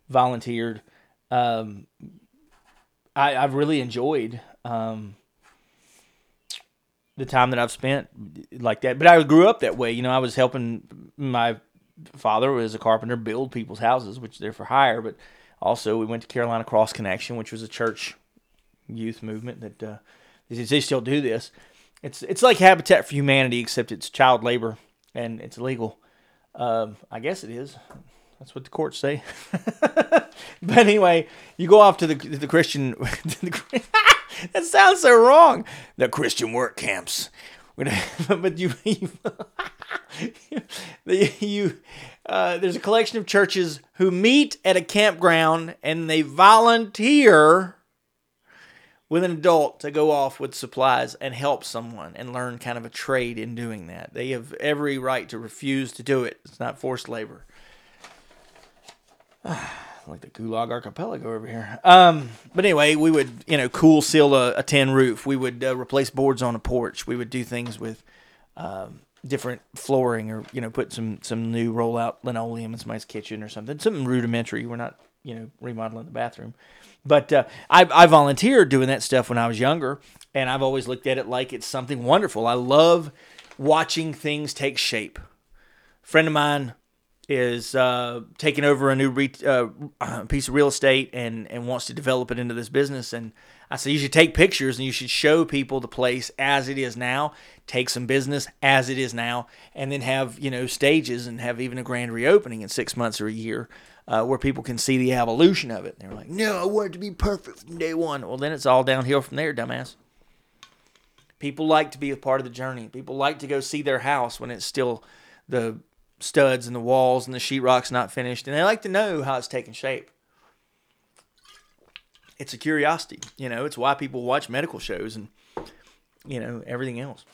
volunteered. Um, I, I've really enjoyed um, the time that I've spent like that. But I grew up that way. You know, I was helping my father was a carpenter build people's houses, which they're for hire. But also, we went to Carolina Cross Connection, which was a church youth movement that uh, they still do this. It's it's like Habitat for Humanity, except it's child labor and it's illegal. Um, I guess it is. That's what the courts say. but anyway, you go off to the the Christian. the, that sounds so wrong. The Christian work camps. but you, you, you uh, there's a collection of churches who meet at a campground and they volunteer with an adult to go off with supplies and help someone and learn kind of a trade in doing that. They have every right to refuse to do it. It's not forced labor. like the Gulag Archipelago over here. Um, but anyway, we would you know cool seal a, a tin roof. We would uh, replace boards on a porch. We would do things with um, different flooring, or you know put some some new rollout linoleum in somebody's kitchen or something. Something rudimentary. We're not you know remodeling the bathroom. But uh, I, I volunteered doing that stuff when I was younger, and I've always looked at it like it's something wonderful. I love watching things take shape. A friend of mine is uh, taking over a new re- uh, piece of real estate and, and wants to develop it into this business. And I said, you should take pictures and you should show people the place as it is now, take some business as it is now, and then have, you know, stages and have even a grand reopening in six months or a year uh, where people can see the evolution of it. And they're like, no, I want it to be perfect from day one. Well, then it's all downhill from there, dumbass. People like to be a part of the journey. People like to go see their house when it's still the studs and the walls and the sheetrock's not finished, and they like to know how it's taking shape. It's a curiosity, you know. It's why people watch medical shows and you know everything else.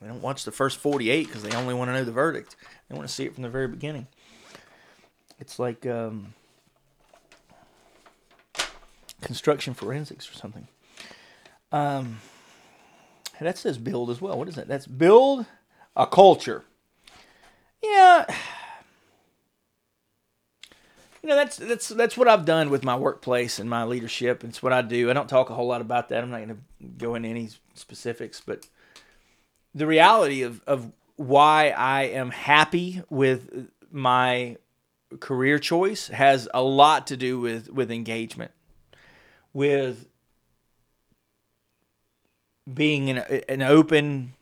They don't watch the first forty-eight because they only want to know the verdict. They want to see it from the very beginning. It's like um, construction forensics or something. Um, that says build as well. What is that? That's build a culture. Yeah. You know, that's that's that's what I've done with my workplace and my leadership. It's what I do. I don't talk a whole lot about that. I'm not going to go into any specifics, but the reality of of why I am happy with my career choice has a lot to do with with engagement, with being an, an open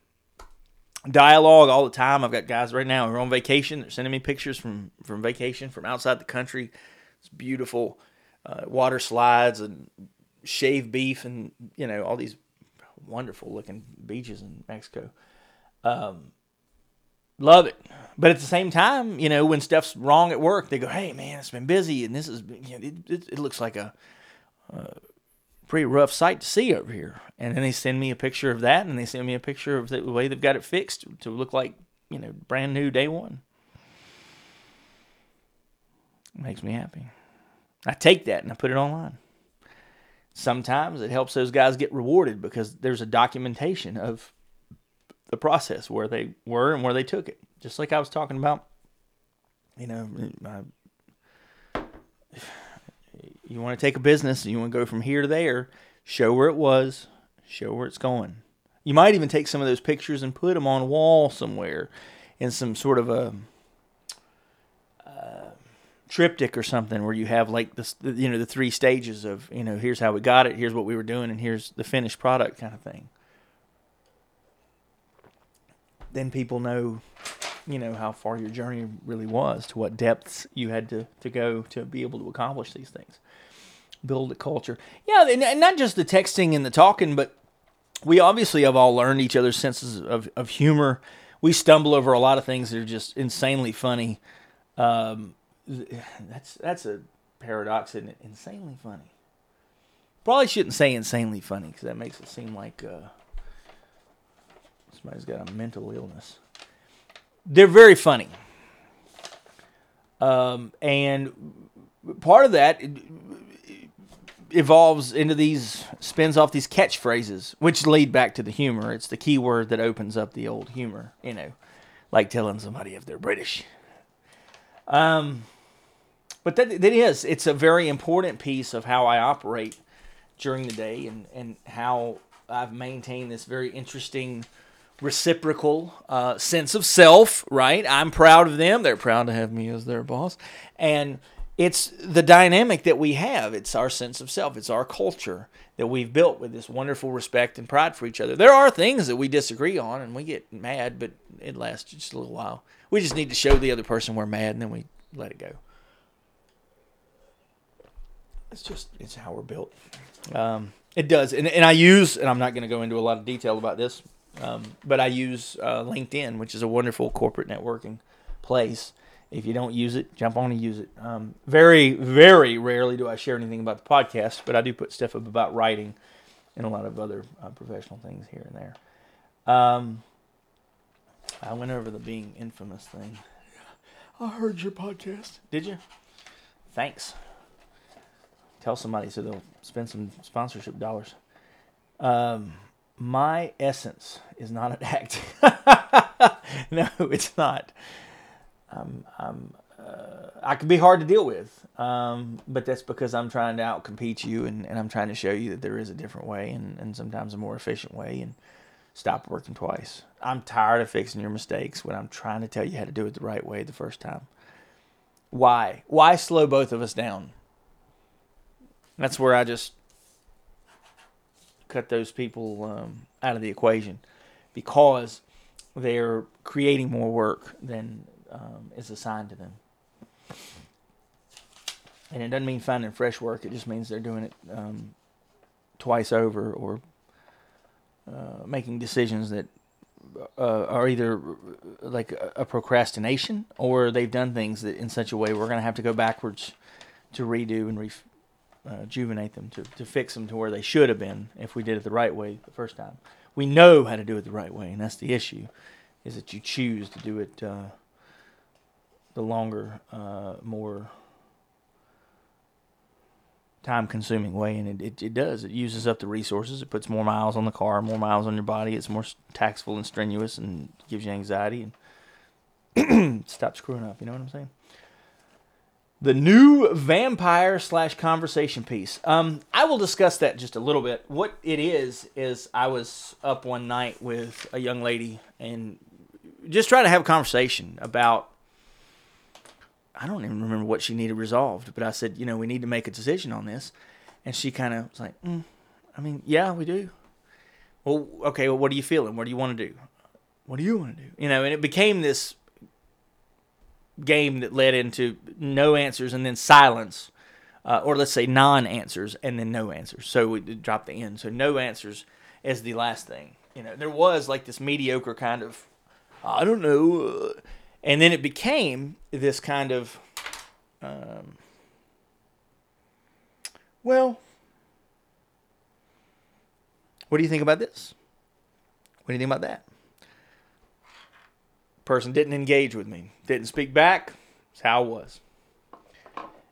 dialogue all the time. I've got guys right now who are on vacation. They're sending me pictures from from vacation from outside the country. It's beautiful, uh, water slides and shaved beef, and you know all these wonderful looking beaches in Mexico. Um, love it, but at the same time, you know, when stuff's wrong at work, they go, "Hey, man, it's been busy, and this is you know, it, it, it looks like a." Uh, pretty rough sight to see over here. And then they send me a picture of that, and they send me a picture of the way they've got it fixed to look like, you know, brand new day one. It makes me happy. I take that and I put it online. Sometimes it helps those guys get rewarded because there's a documentation of the process where they were and where they took it. Just like I was talking about, you know, I, you want to take a business and you want to go from here to there, show where it was, show where it's going. You might even take some of those pictures and put them on a wall somewhere in some sort of a uh, triptych or something where you have like this, the, you know, the three stages of, you know, here's how we got it, here's what we were doing, and here's the finished product kind of thing. Then people know, you know, how far your journey really was, to what depths you had to, to go to be able to accomplish these things build a culture. Yeah, and not just the texting and the talking, but we obviously have all learned each other's senses of, of humor. We stumble over a lot of things that are just insanely funny. Um, that's that's a paradox, isn't it? Insanely funny. Probably shouldn't say insanely funny because that makes it seem like uh, somebody's got a mental illness. They're very funny, um, and part of that evolves into these spins off these catchphrases, which lead back to the humor. It's the key word that opens up the old humor, you know, like telling somebody if they're British. Um, but that that is it's a very important piece of how I operate during the day and and how I've maintained this very interesting reciprocal uh, sense of self. Right, I'm proud of them; they're proud to have me as their boss, and it's the dynamic that we have. It's our sense of self. It's our culture that we've built with this wonderful respect and pride for each other. There are things that we disagree on and we get mad, but it lasts just a little while. We just need to show the other person we're mad and then we let it go. It's just, it's how we're built. Um, it does. And, and I use, and I'm not going to go into a lot of detail about this, um, but I use uh, LinkedIn, which is a wonderful corporate networking place if you don't use it, jump on and use it. Um, very, very rarely do I share anything about the podcast, but I do put stuff up about writing and a lot of other uh, professional things here and there. Um, I went over the being infamous thing. I heard your podcast. Did you? Thanks. Tell somebody so they'll spend some sponsorship dollars. Um, my essence is not an act. no, it's not. I'm, I'm uh, I can be hard to deal with, um, but that's because I'm trying to outcompete you and, and I'm trying to show you that there is a different way and, and sometimes a more efficient way and stop working twice. I'm tired of fixing your mistakes when I'm trying to tell you how to do it the right way the first time. Why? Why slow both of us down? That's where I just cut those people um, out of the equation because they're creating more work than um, is assigned to them. And it doesn't mean finding fresh work. It just means they're doing it um, twice over or uh, making decisions that uh, are either like a, procrastination or they've done things that in such a way we're going to have to go backwards to redo and uh, rejuvenate them to, to fix them to where they should have been if we did it the right way the first time. We know how to do it the right way, and that's the issue, is that you choose to do it uh, the longer, uh, more time consuming way. And it, it, it, does. It uses up the resources. It puts more miles on the car, more miles on your body. It's more taxable and strenuous and gives you anxiety and stop screwing up. You know what I'm saying? The new vampire slash conversation piece. Um, I will discuss that just a little bit. What it is, is I was up one night with a young lady and just trying to have a conversation about I don't even remember what she needed resolved, but I said, you know, we need to make a decision on this. And she kind of was like, mm, I mean, yeah, we do. Well, okay, well, what are you feeling? What do you want to do? What do you want to do? You know, and it became this game that led into no answers and then silence, uh, or let's say non answers and then no answers. So we dropped the end. So no answers as the last thing. You know, there was like this mediocre kind of, I don't know, uh, and then it became this kind of, um, well, what do you think about this? What do you think about that? Person didn't engage with me, didn't speak back. That's how it was.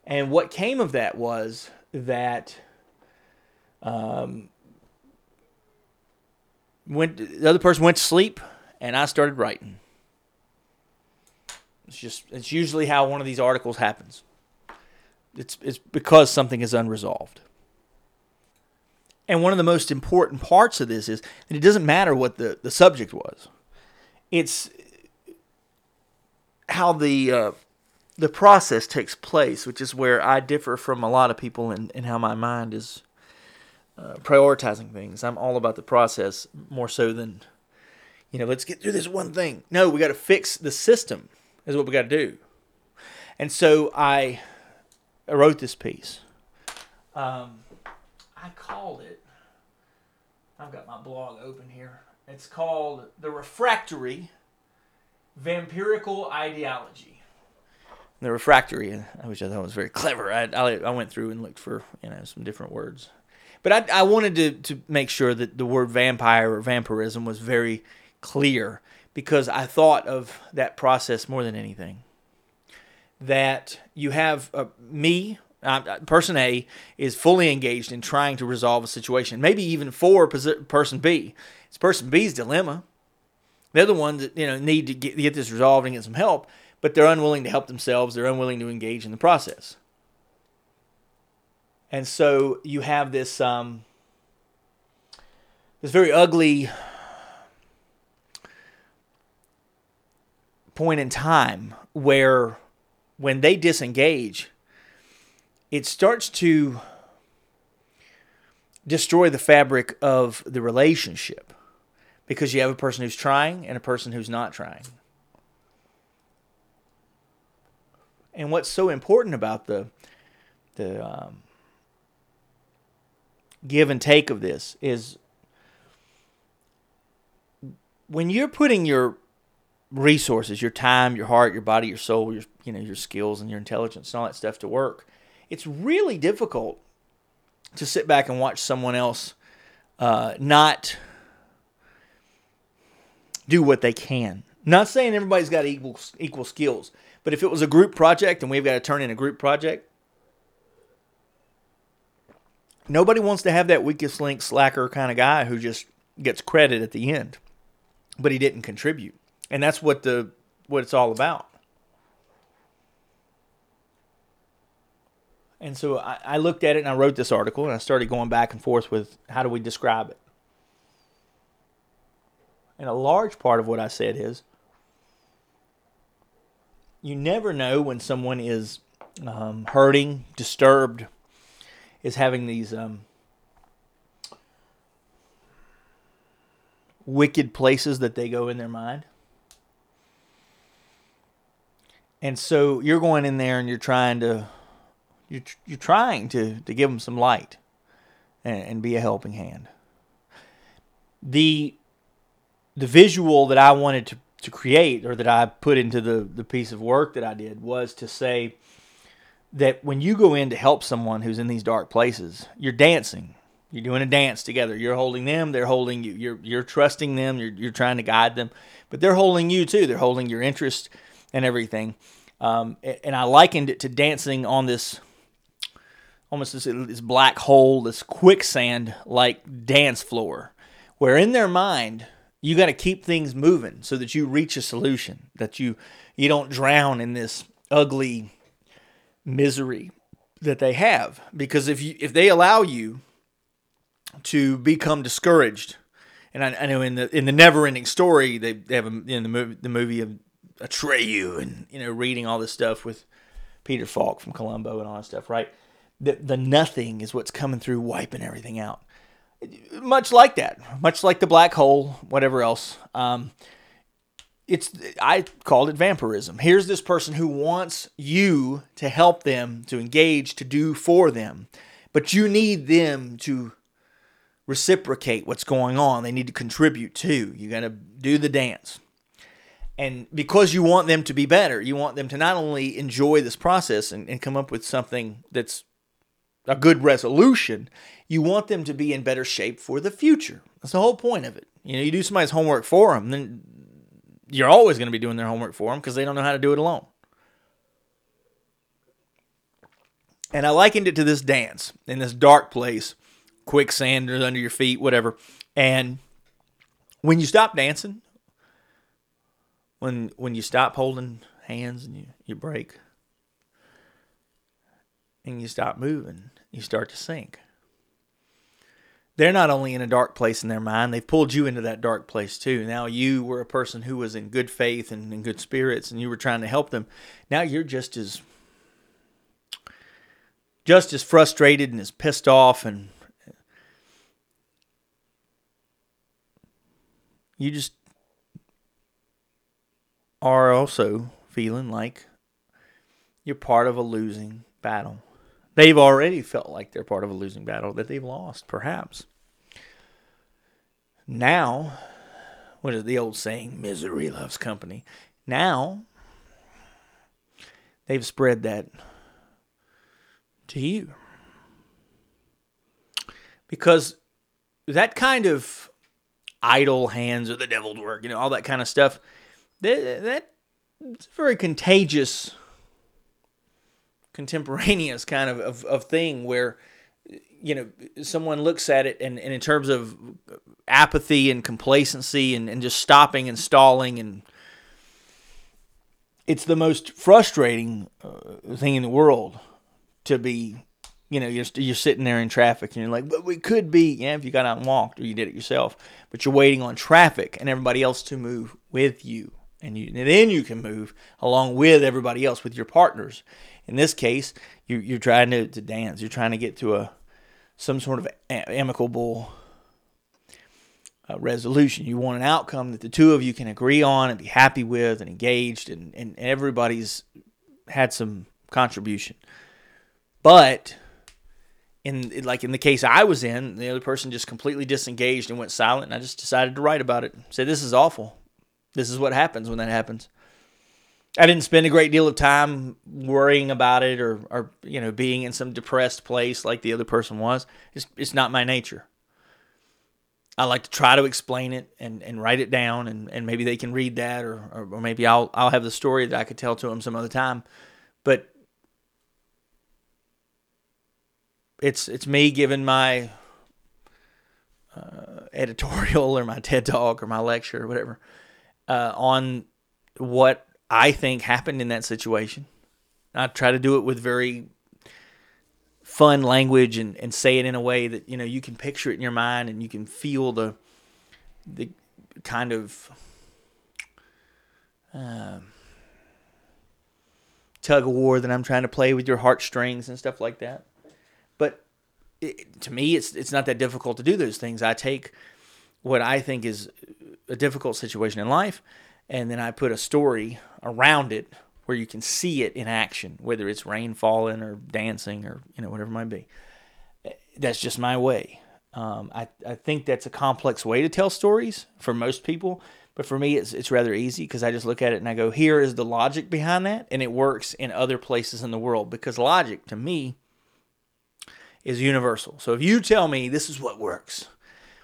And what came of that was that um, went the other person went to sleep, and I started writing. It's just it's usually how one of these articles happens. It's it's because something is unresolved. And one of the most important parts of this is that it doesn't matter what the, the subject was. It's how the uh, the process takes place, which is where I differ from a lot of people in, in how my mind is uh, prioritizing things. I'm all about the process more so than, you know, let's get through this one thing. No, we got to fix the system, is what we got to do. And so I, I wrote this piece. Um, I called it, I've got my blog open here. It's called The Refractory Vampirical Ideology the refractory, which I thought was very clever. I, I, I, went through and looked for you know some different words, but I, I wanted to, to make sure that the word vampire or vampirism was very clear because I thought of that process more than anything. That you have uh, me, uh, person A, is fully engaged in trying to resolve a situation, maybe even for person B. It's person B's dilemma. They're the ones that you know need to get, get this resolved and get some help but they're unwilling to help themselves. They're unwilling to engage in the process. And so you have this um, this very ugly point in time where when they disengage, it starts to destroy the fabric of the relationship because you have a person who's trying and a person who's not trying. And what's so important about the the um, give and take of this is when you're putting your resources, your time, your heart, your body, your soul, your you know your skills and your intelligence and all that stuff to work, it's really difficult to sit back and watch someone else uh, not do what they can. Not saying everybody's got equal equal skills, but if it was a group project and we've got to turn in a group project, nobody wants to have that weakest link slacker kind of guy who just gets credit at the end, but he didn't contribute. And that's what the what it's all about. And so I, I looked at it and I wrote this article and I started going back and forth with how do we describe it. And a large part of what I said is you never know when someone is um, hurting, disturbed, is having these um, wicked places that they go in their mind. And so you're going in there and you're trying to you're, you're trying to, to give them some light and, and be a helping hand. The the visual that I wanted to to create or that I put into the, the piece of work that I did was to say that when you go in to help someone who's in these dark places, you're dancing. You're doing a dance together. You're holding them, they're holding you. You're you're trusting them, you're you're trying to guide them, but they're holding you too. They're holding your interest and everything. Um, and I likened it to dancing on this almost this, this black hole, this quicksand like dance floor, where in their mind you got to keep things moving so that you reach a solution that you you don't drown in this ugly misery that they have because if you if they allow you to become discouraged and I, I know in the in the never ending story they, they have a, in the movie the movie of Atreyu and you know reading all this stuff with Peter Falk from Columbo and all that stuff right the the nothing is what's coming through wiping everything out much like that, much like the black hole, whatever else. Um, it's I called it vampirism. Here's this person who wants you to help them, to engage, to do for them, but you need them to reciprocate what's going on. They need to contribute too. You got to do the dance. And because you want them to be better, you want them to not only enjoy this process and, and come up with something that's a good resolution, you want them to be in better shape for the future. That's the whole point of it. You know, you do somebody's homework for them, then you're always going to be doing their homework for them because they don't know how to do it alone. And I likened it to this dance in this dark place, quicksand under your feet, whatever. And when you stop dancing, when when you stop holding hands and you, you break and you stop moving, you start to sink. They're not only in a dark place in their mind, they've pulled you into that dark place too. Now you were a person who was in good faith and in good spirits and you were trying to help them. Now you're just as just as frustrated and as pissed off and you just are also feeling like you're part of a losing battle. They've already felt like they're part of a losing battle that they've lost, perhaps. Now, what is the old saying? Misery loves company. Now, they've spread that to you. Because that kind of idle hands or the devil's work, you know, all that kind of stuff, that, that it's very contagious contemporaneous kind of, of, of thing where you know someone looks at it and, and in terms of apathy and complacency and, and just stopping and stalling and it's the most frustrating uh, thing in the world to be you know you're, you're sitting there in traffic and you're like but we could be yeah if you got out and walked or you did it yourself but you're waiting on traffic and everybody else to move with you and, you, and then you can move along with everybody else with your partners in this case, you, you're trying to, to dance. You're trying to get to a some sort of amicable uh, resolution. You want an outcome that the two of you can agree on and be happy with and engaged, and, and everybody's had some contribution. But in like in the case I was in, the other person just completely disengaged and went silent, and I just decided to write about it. Say this is awful. This is what happens when that happens. I didn't spend a great deal of time worrying about it or, or you know being in some depressed place like the other person was. It's it's not my nature. I like to try to explain it and, and write it down and, and maybe they can read that or, or, or maybe I'll I'll have the story that I could tell to them some other time. But it's it's me giving my uh, editorial or my TED talk or my lecture or whatever uh, on what I think happened in that situation. I try to do it with very fun language and, and say it in a way that you know you can picture it in your mind and you can feel the the kind of uh, tug of war that I'm trying to play with your heartstrings and stuff like that. But it, to me, it's it's not that difficult to do those things. I take what I think is a difficult situation in life, and then I put a story around it where you can see it in action, whether it's rain falling or dancing or you know whatever it might be. That's just my way. Um, I I think that's a complex way to tell stories for most people, but for me it's it's rather easy because I just look at it and I go, here is the logic behind that, and it works in other places in the world because logic to me is universal. So if you tell me this is what works,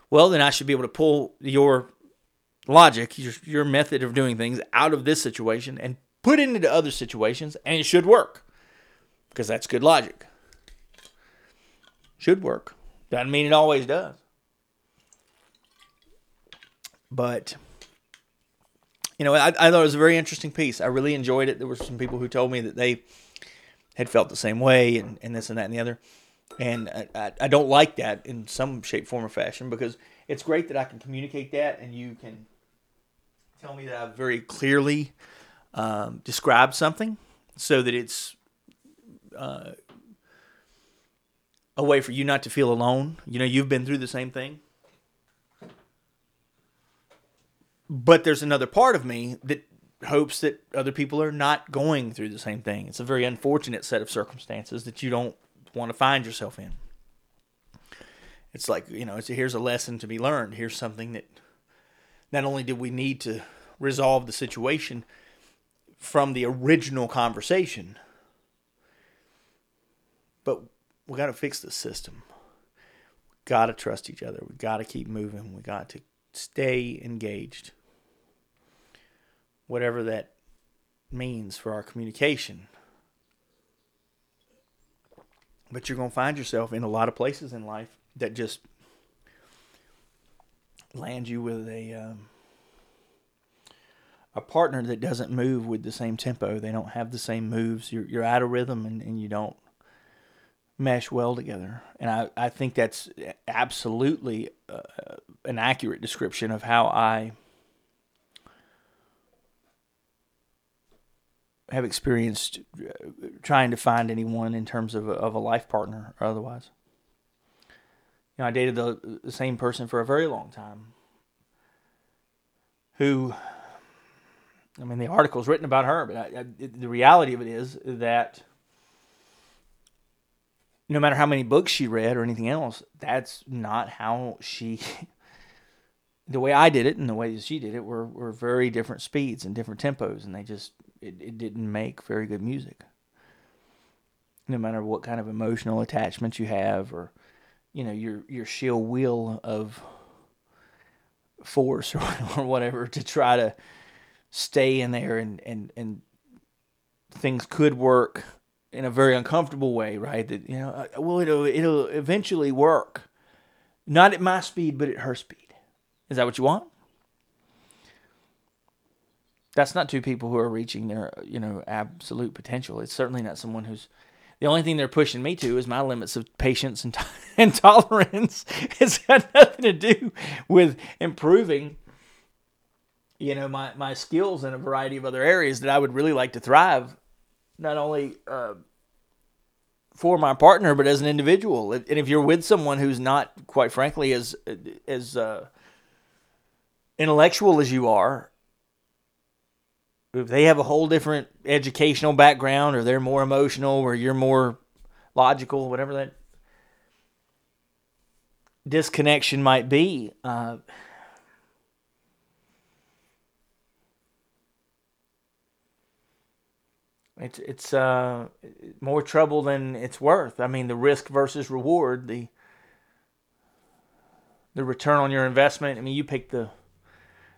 well then I should be able to pull your logic, your, your method of doing things out of this situation and put it into other situations, and it should work because that's good logic. Should work. Doesn't mean it always does. But, you know, I, I thought it was a very interesting piece. I really enjoyed it. There were some people who told me that they had felt the same way and, and this and that and the other. And I, I, I don't like that in some shape, form, or fashion because it's great that I can communicate that and you can tell me that I've very clearly um, described something so that it's uh, a way for you not to feel alone. You know, you've been through the same thing. But there's another part of me that hopes that other people are not going through the same thing. It's a very unfortunate set of circumstances that you don't want to find yourself in. It's like you know, it's here's a lesson to be learned. Here's something that not only did we need to resolve the situation from the original conversation, but we got to fix the system. We Got to trust each other. We got to keep moving. We got to stay engaged. Whatever that means for our communication. But you're going to find yourself in a lot of places in life that just land you with a um, a partner that doesn't move with the same tempo. They don't have the same moves. You're you're out of rhythm and, and you don't mesh well together. And I, I think that's absolutely uh, an accurate description of how I have experienced uh, trying to find anyone in terms of a, of a life partner or otherwise. Know, I dated the, the same person for a very long time who, I mean, the article's written about her, but I, I, the reality of it is that no matter how many books she read or anything else, that's not how she. the way I did it and the way that she did it were, were very different speeds and different tempos, and they just it, it didn't make very good music. No matter what kind of emotional attachment you have, or you know your your sheer will of force or, or whatever to try to stay in there and and and things could work in a very uncomfortable way, right? That you know, uh, well, it'll it'll eventually work, not at my speed, but at her speed. Is that what you want? That's not two people who are reaching their you know absolute potential. It's certainly not someone who's the only thing they're pushing me to is my limits of patience and, and tolerance. It's got nothing to do with improving, you know, my, my skills in a variety of other areas that I would really like to thrive not only uh, for my partner but as an individual. And if you're with someone who's not, quite frankly, as as uh, intellectual as you are, if they have a whole different educational background, or they're more emotional, or you're more logical, whatever that disconnection might be. Uh, It's it's uh, more trouble than it's worth. I mean, the risk versus reward, the the return on your investment. I mean, you pick the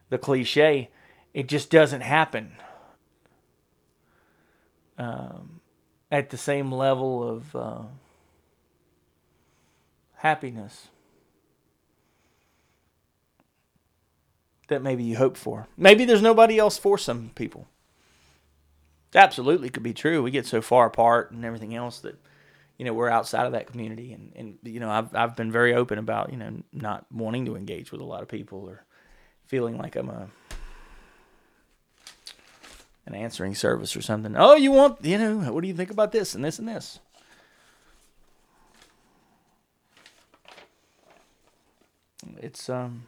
the cliche. It just doesn't happen um, at the same level of uh, happiness that maybe you hope for. Maybe there's nobody else for some people absolutely could be true. We get so far apart and everything else that you know we're outside of that community, and and you know I've I've been very open about you know not wanting to engage with a lot of people or feeling like I'm a an answering service or something. Oh, you want you know what do you think about this and this and this? It's um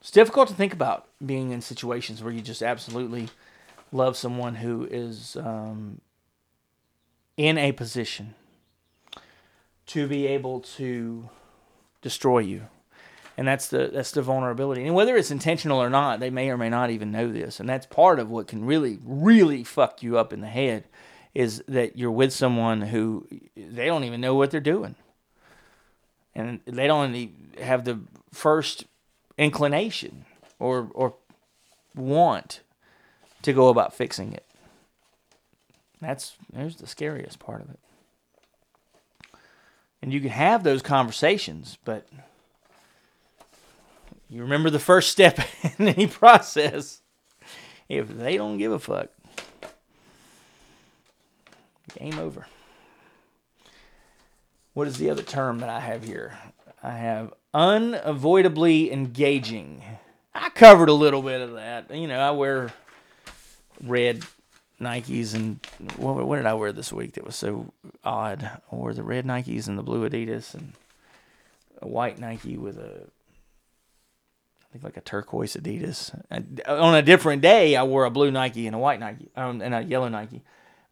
it's difficult to think about being in situations where you just absolutely love someone who is um, in a position to be able to destroy you and that's the that's the vulnerability and whether it's intentional or not they may or may not even know this and that's part of what can really really fuck you up in the head is that you're with someone who they don't even know what they're doing and they don't have the first inclination or or want to go about fixing it. That's there's the scariest part of it. And you can have those conversations, but you remember the first step in any process. If they don't give a fuck, game over. What is the other term that I have here? I have unavoidably engaging. I covered a little bit of that. You know, I wear red Nikes and what, what did I wear this week that was so odd? I wore the red Nikes and the blue Adidas and a white Nike with a I think like a turquoise Adidas. Uh, on a different day, I wore a blue Nike and a white Nike um, and a yellow Nike.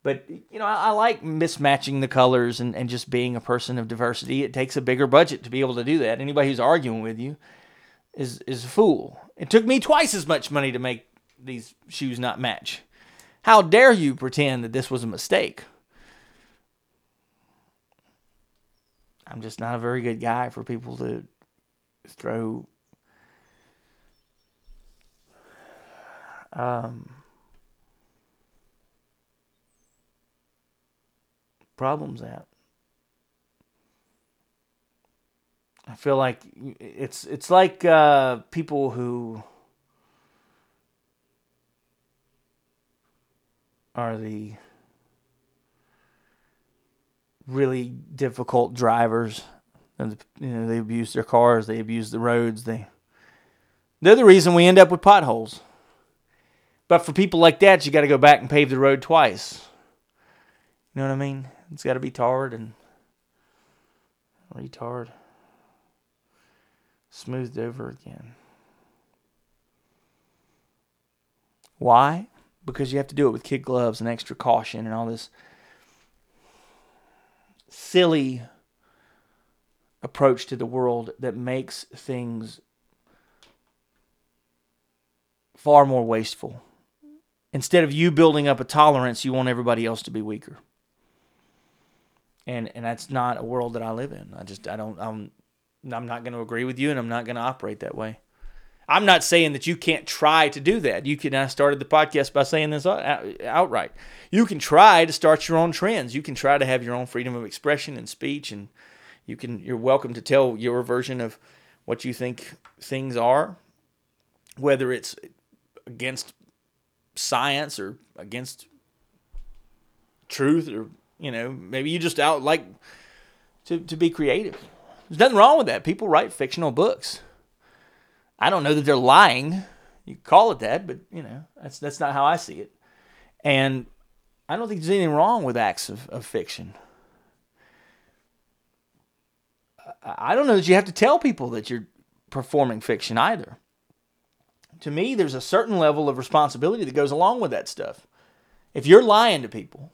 But you know, I, I like mismatching the colors and, and just being a person of diversity. It takes a bigger budget to be able to do that. Anybody who's arguing with you is is a fool. It took me twice as much money to make these shoes not match. How dare you pretend that this was a mistake? I'm just not a very good guy for people to throw um, problems at. I feel like it's it's like uh, people who are the really difficult drivers. And you know they abuse their cars, they abuse the roads. They they're the reason we end up with potholes. But for people like that, you got to go back and pave the road twice. You know what I mean? It's got to be tarred and retard, smoothed over again. Why? Because you have to do it with kid gloves and extra caution and all this silly approach to the world that makes things far more wasteful. Instead of you building up a tolerance, you want everybody else to be weaker. And and that's not a world that I live in. I just I don't I'm I'm not going to agree with you and I'm not going to operate that way. I'm not saying that you can't try to do that. You can. I started the podcast by saying this uh, outright. You can try to start your own trends. You can try to have your own freedom of expression and speech, and you can. You're welcome to tell your version of what you think things are, whether it's against science or against truth, or you know, maybe you just out like to to be creative. There's nothing wrong with that. People write fictional books. I don't know that they're lying. You call it that, but you know that's that's not how I see it. And I don't think there's anything wrong with acts of, of fiction. I don't know that you have to tell people that you're performing fiction either. To me, there's a certain level of responsibility that goes along with that stuff. If you're lying to people,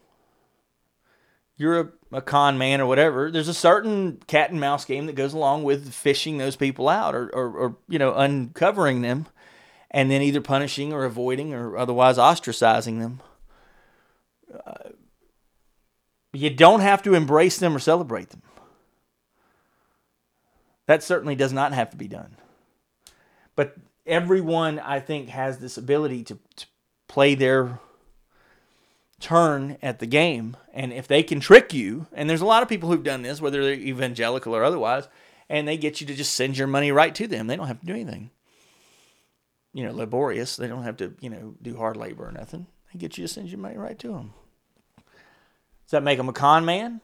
you're a, a con man or whatever, there's a certain cat and mouse game that goes along with fishing those people out or, or, or you know, uncovering them and then either punishing or avoiding or otherwise ostracizing them. Uh, you don't have to embrace them or celebrate them. That certainly does not have to be done. But everyone, I think, has this ability to, to play their turn at the game. And if they can trick you, and there's a lot of people who've done this, whether they're evangelical or otherwise, and they get you to just send your money right to them. They don't have to do anything. You know, laborious. They don't have to, you know, do hard labor or nothing. They get you to send your money right to them. Does that make them a con man?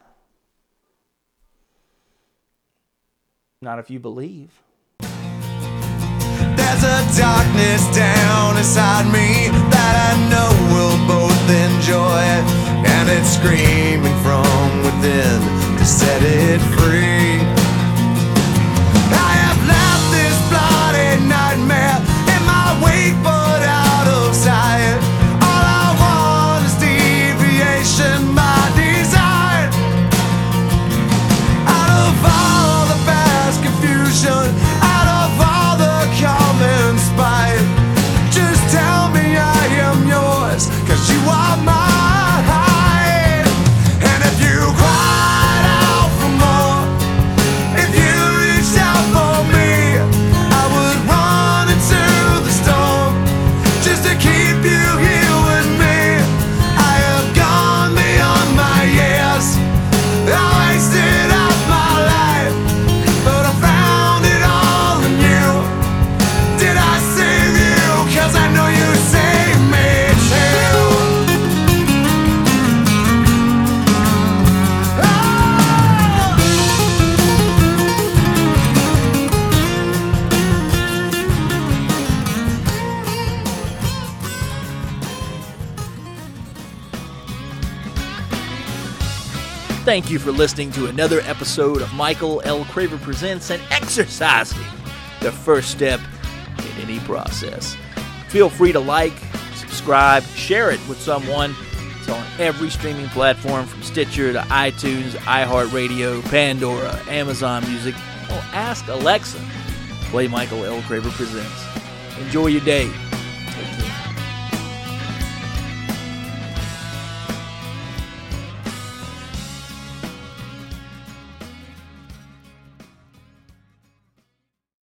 Not if you believe. There's a darkness down inside me that I know we'll both enjoy. And it's screaming from within to set it free. Thank you for listening to another episode of Michael L. Craver Presents and Exercising, the first step in any process. Feel free to like, subscribe, share it with someone. It's on every streaming platform from Stitcher to iTunes, iHeartRadio, Pandora, Amazon Music. Well, ask Alexa. Play Michael L. Craver Presents. Enjoy your day.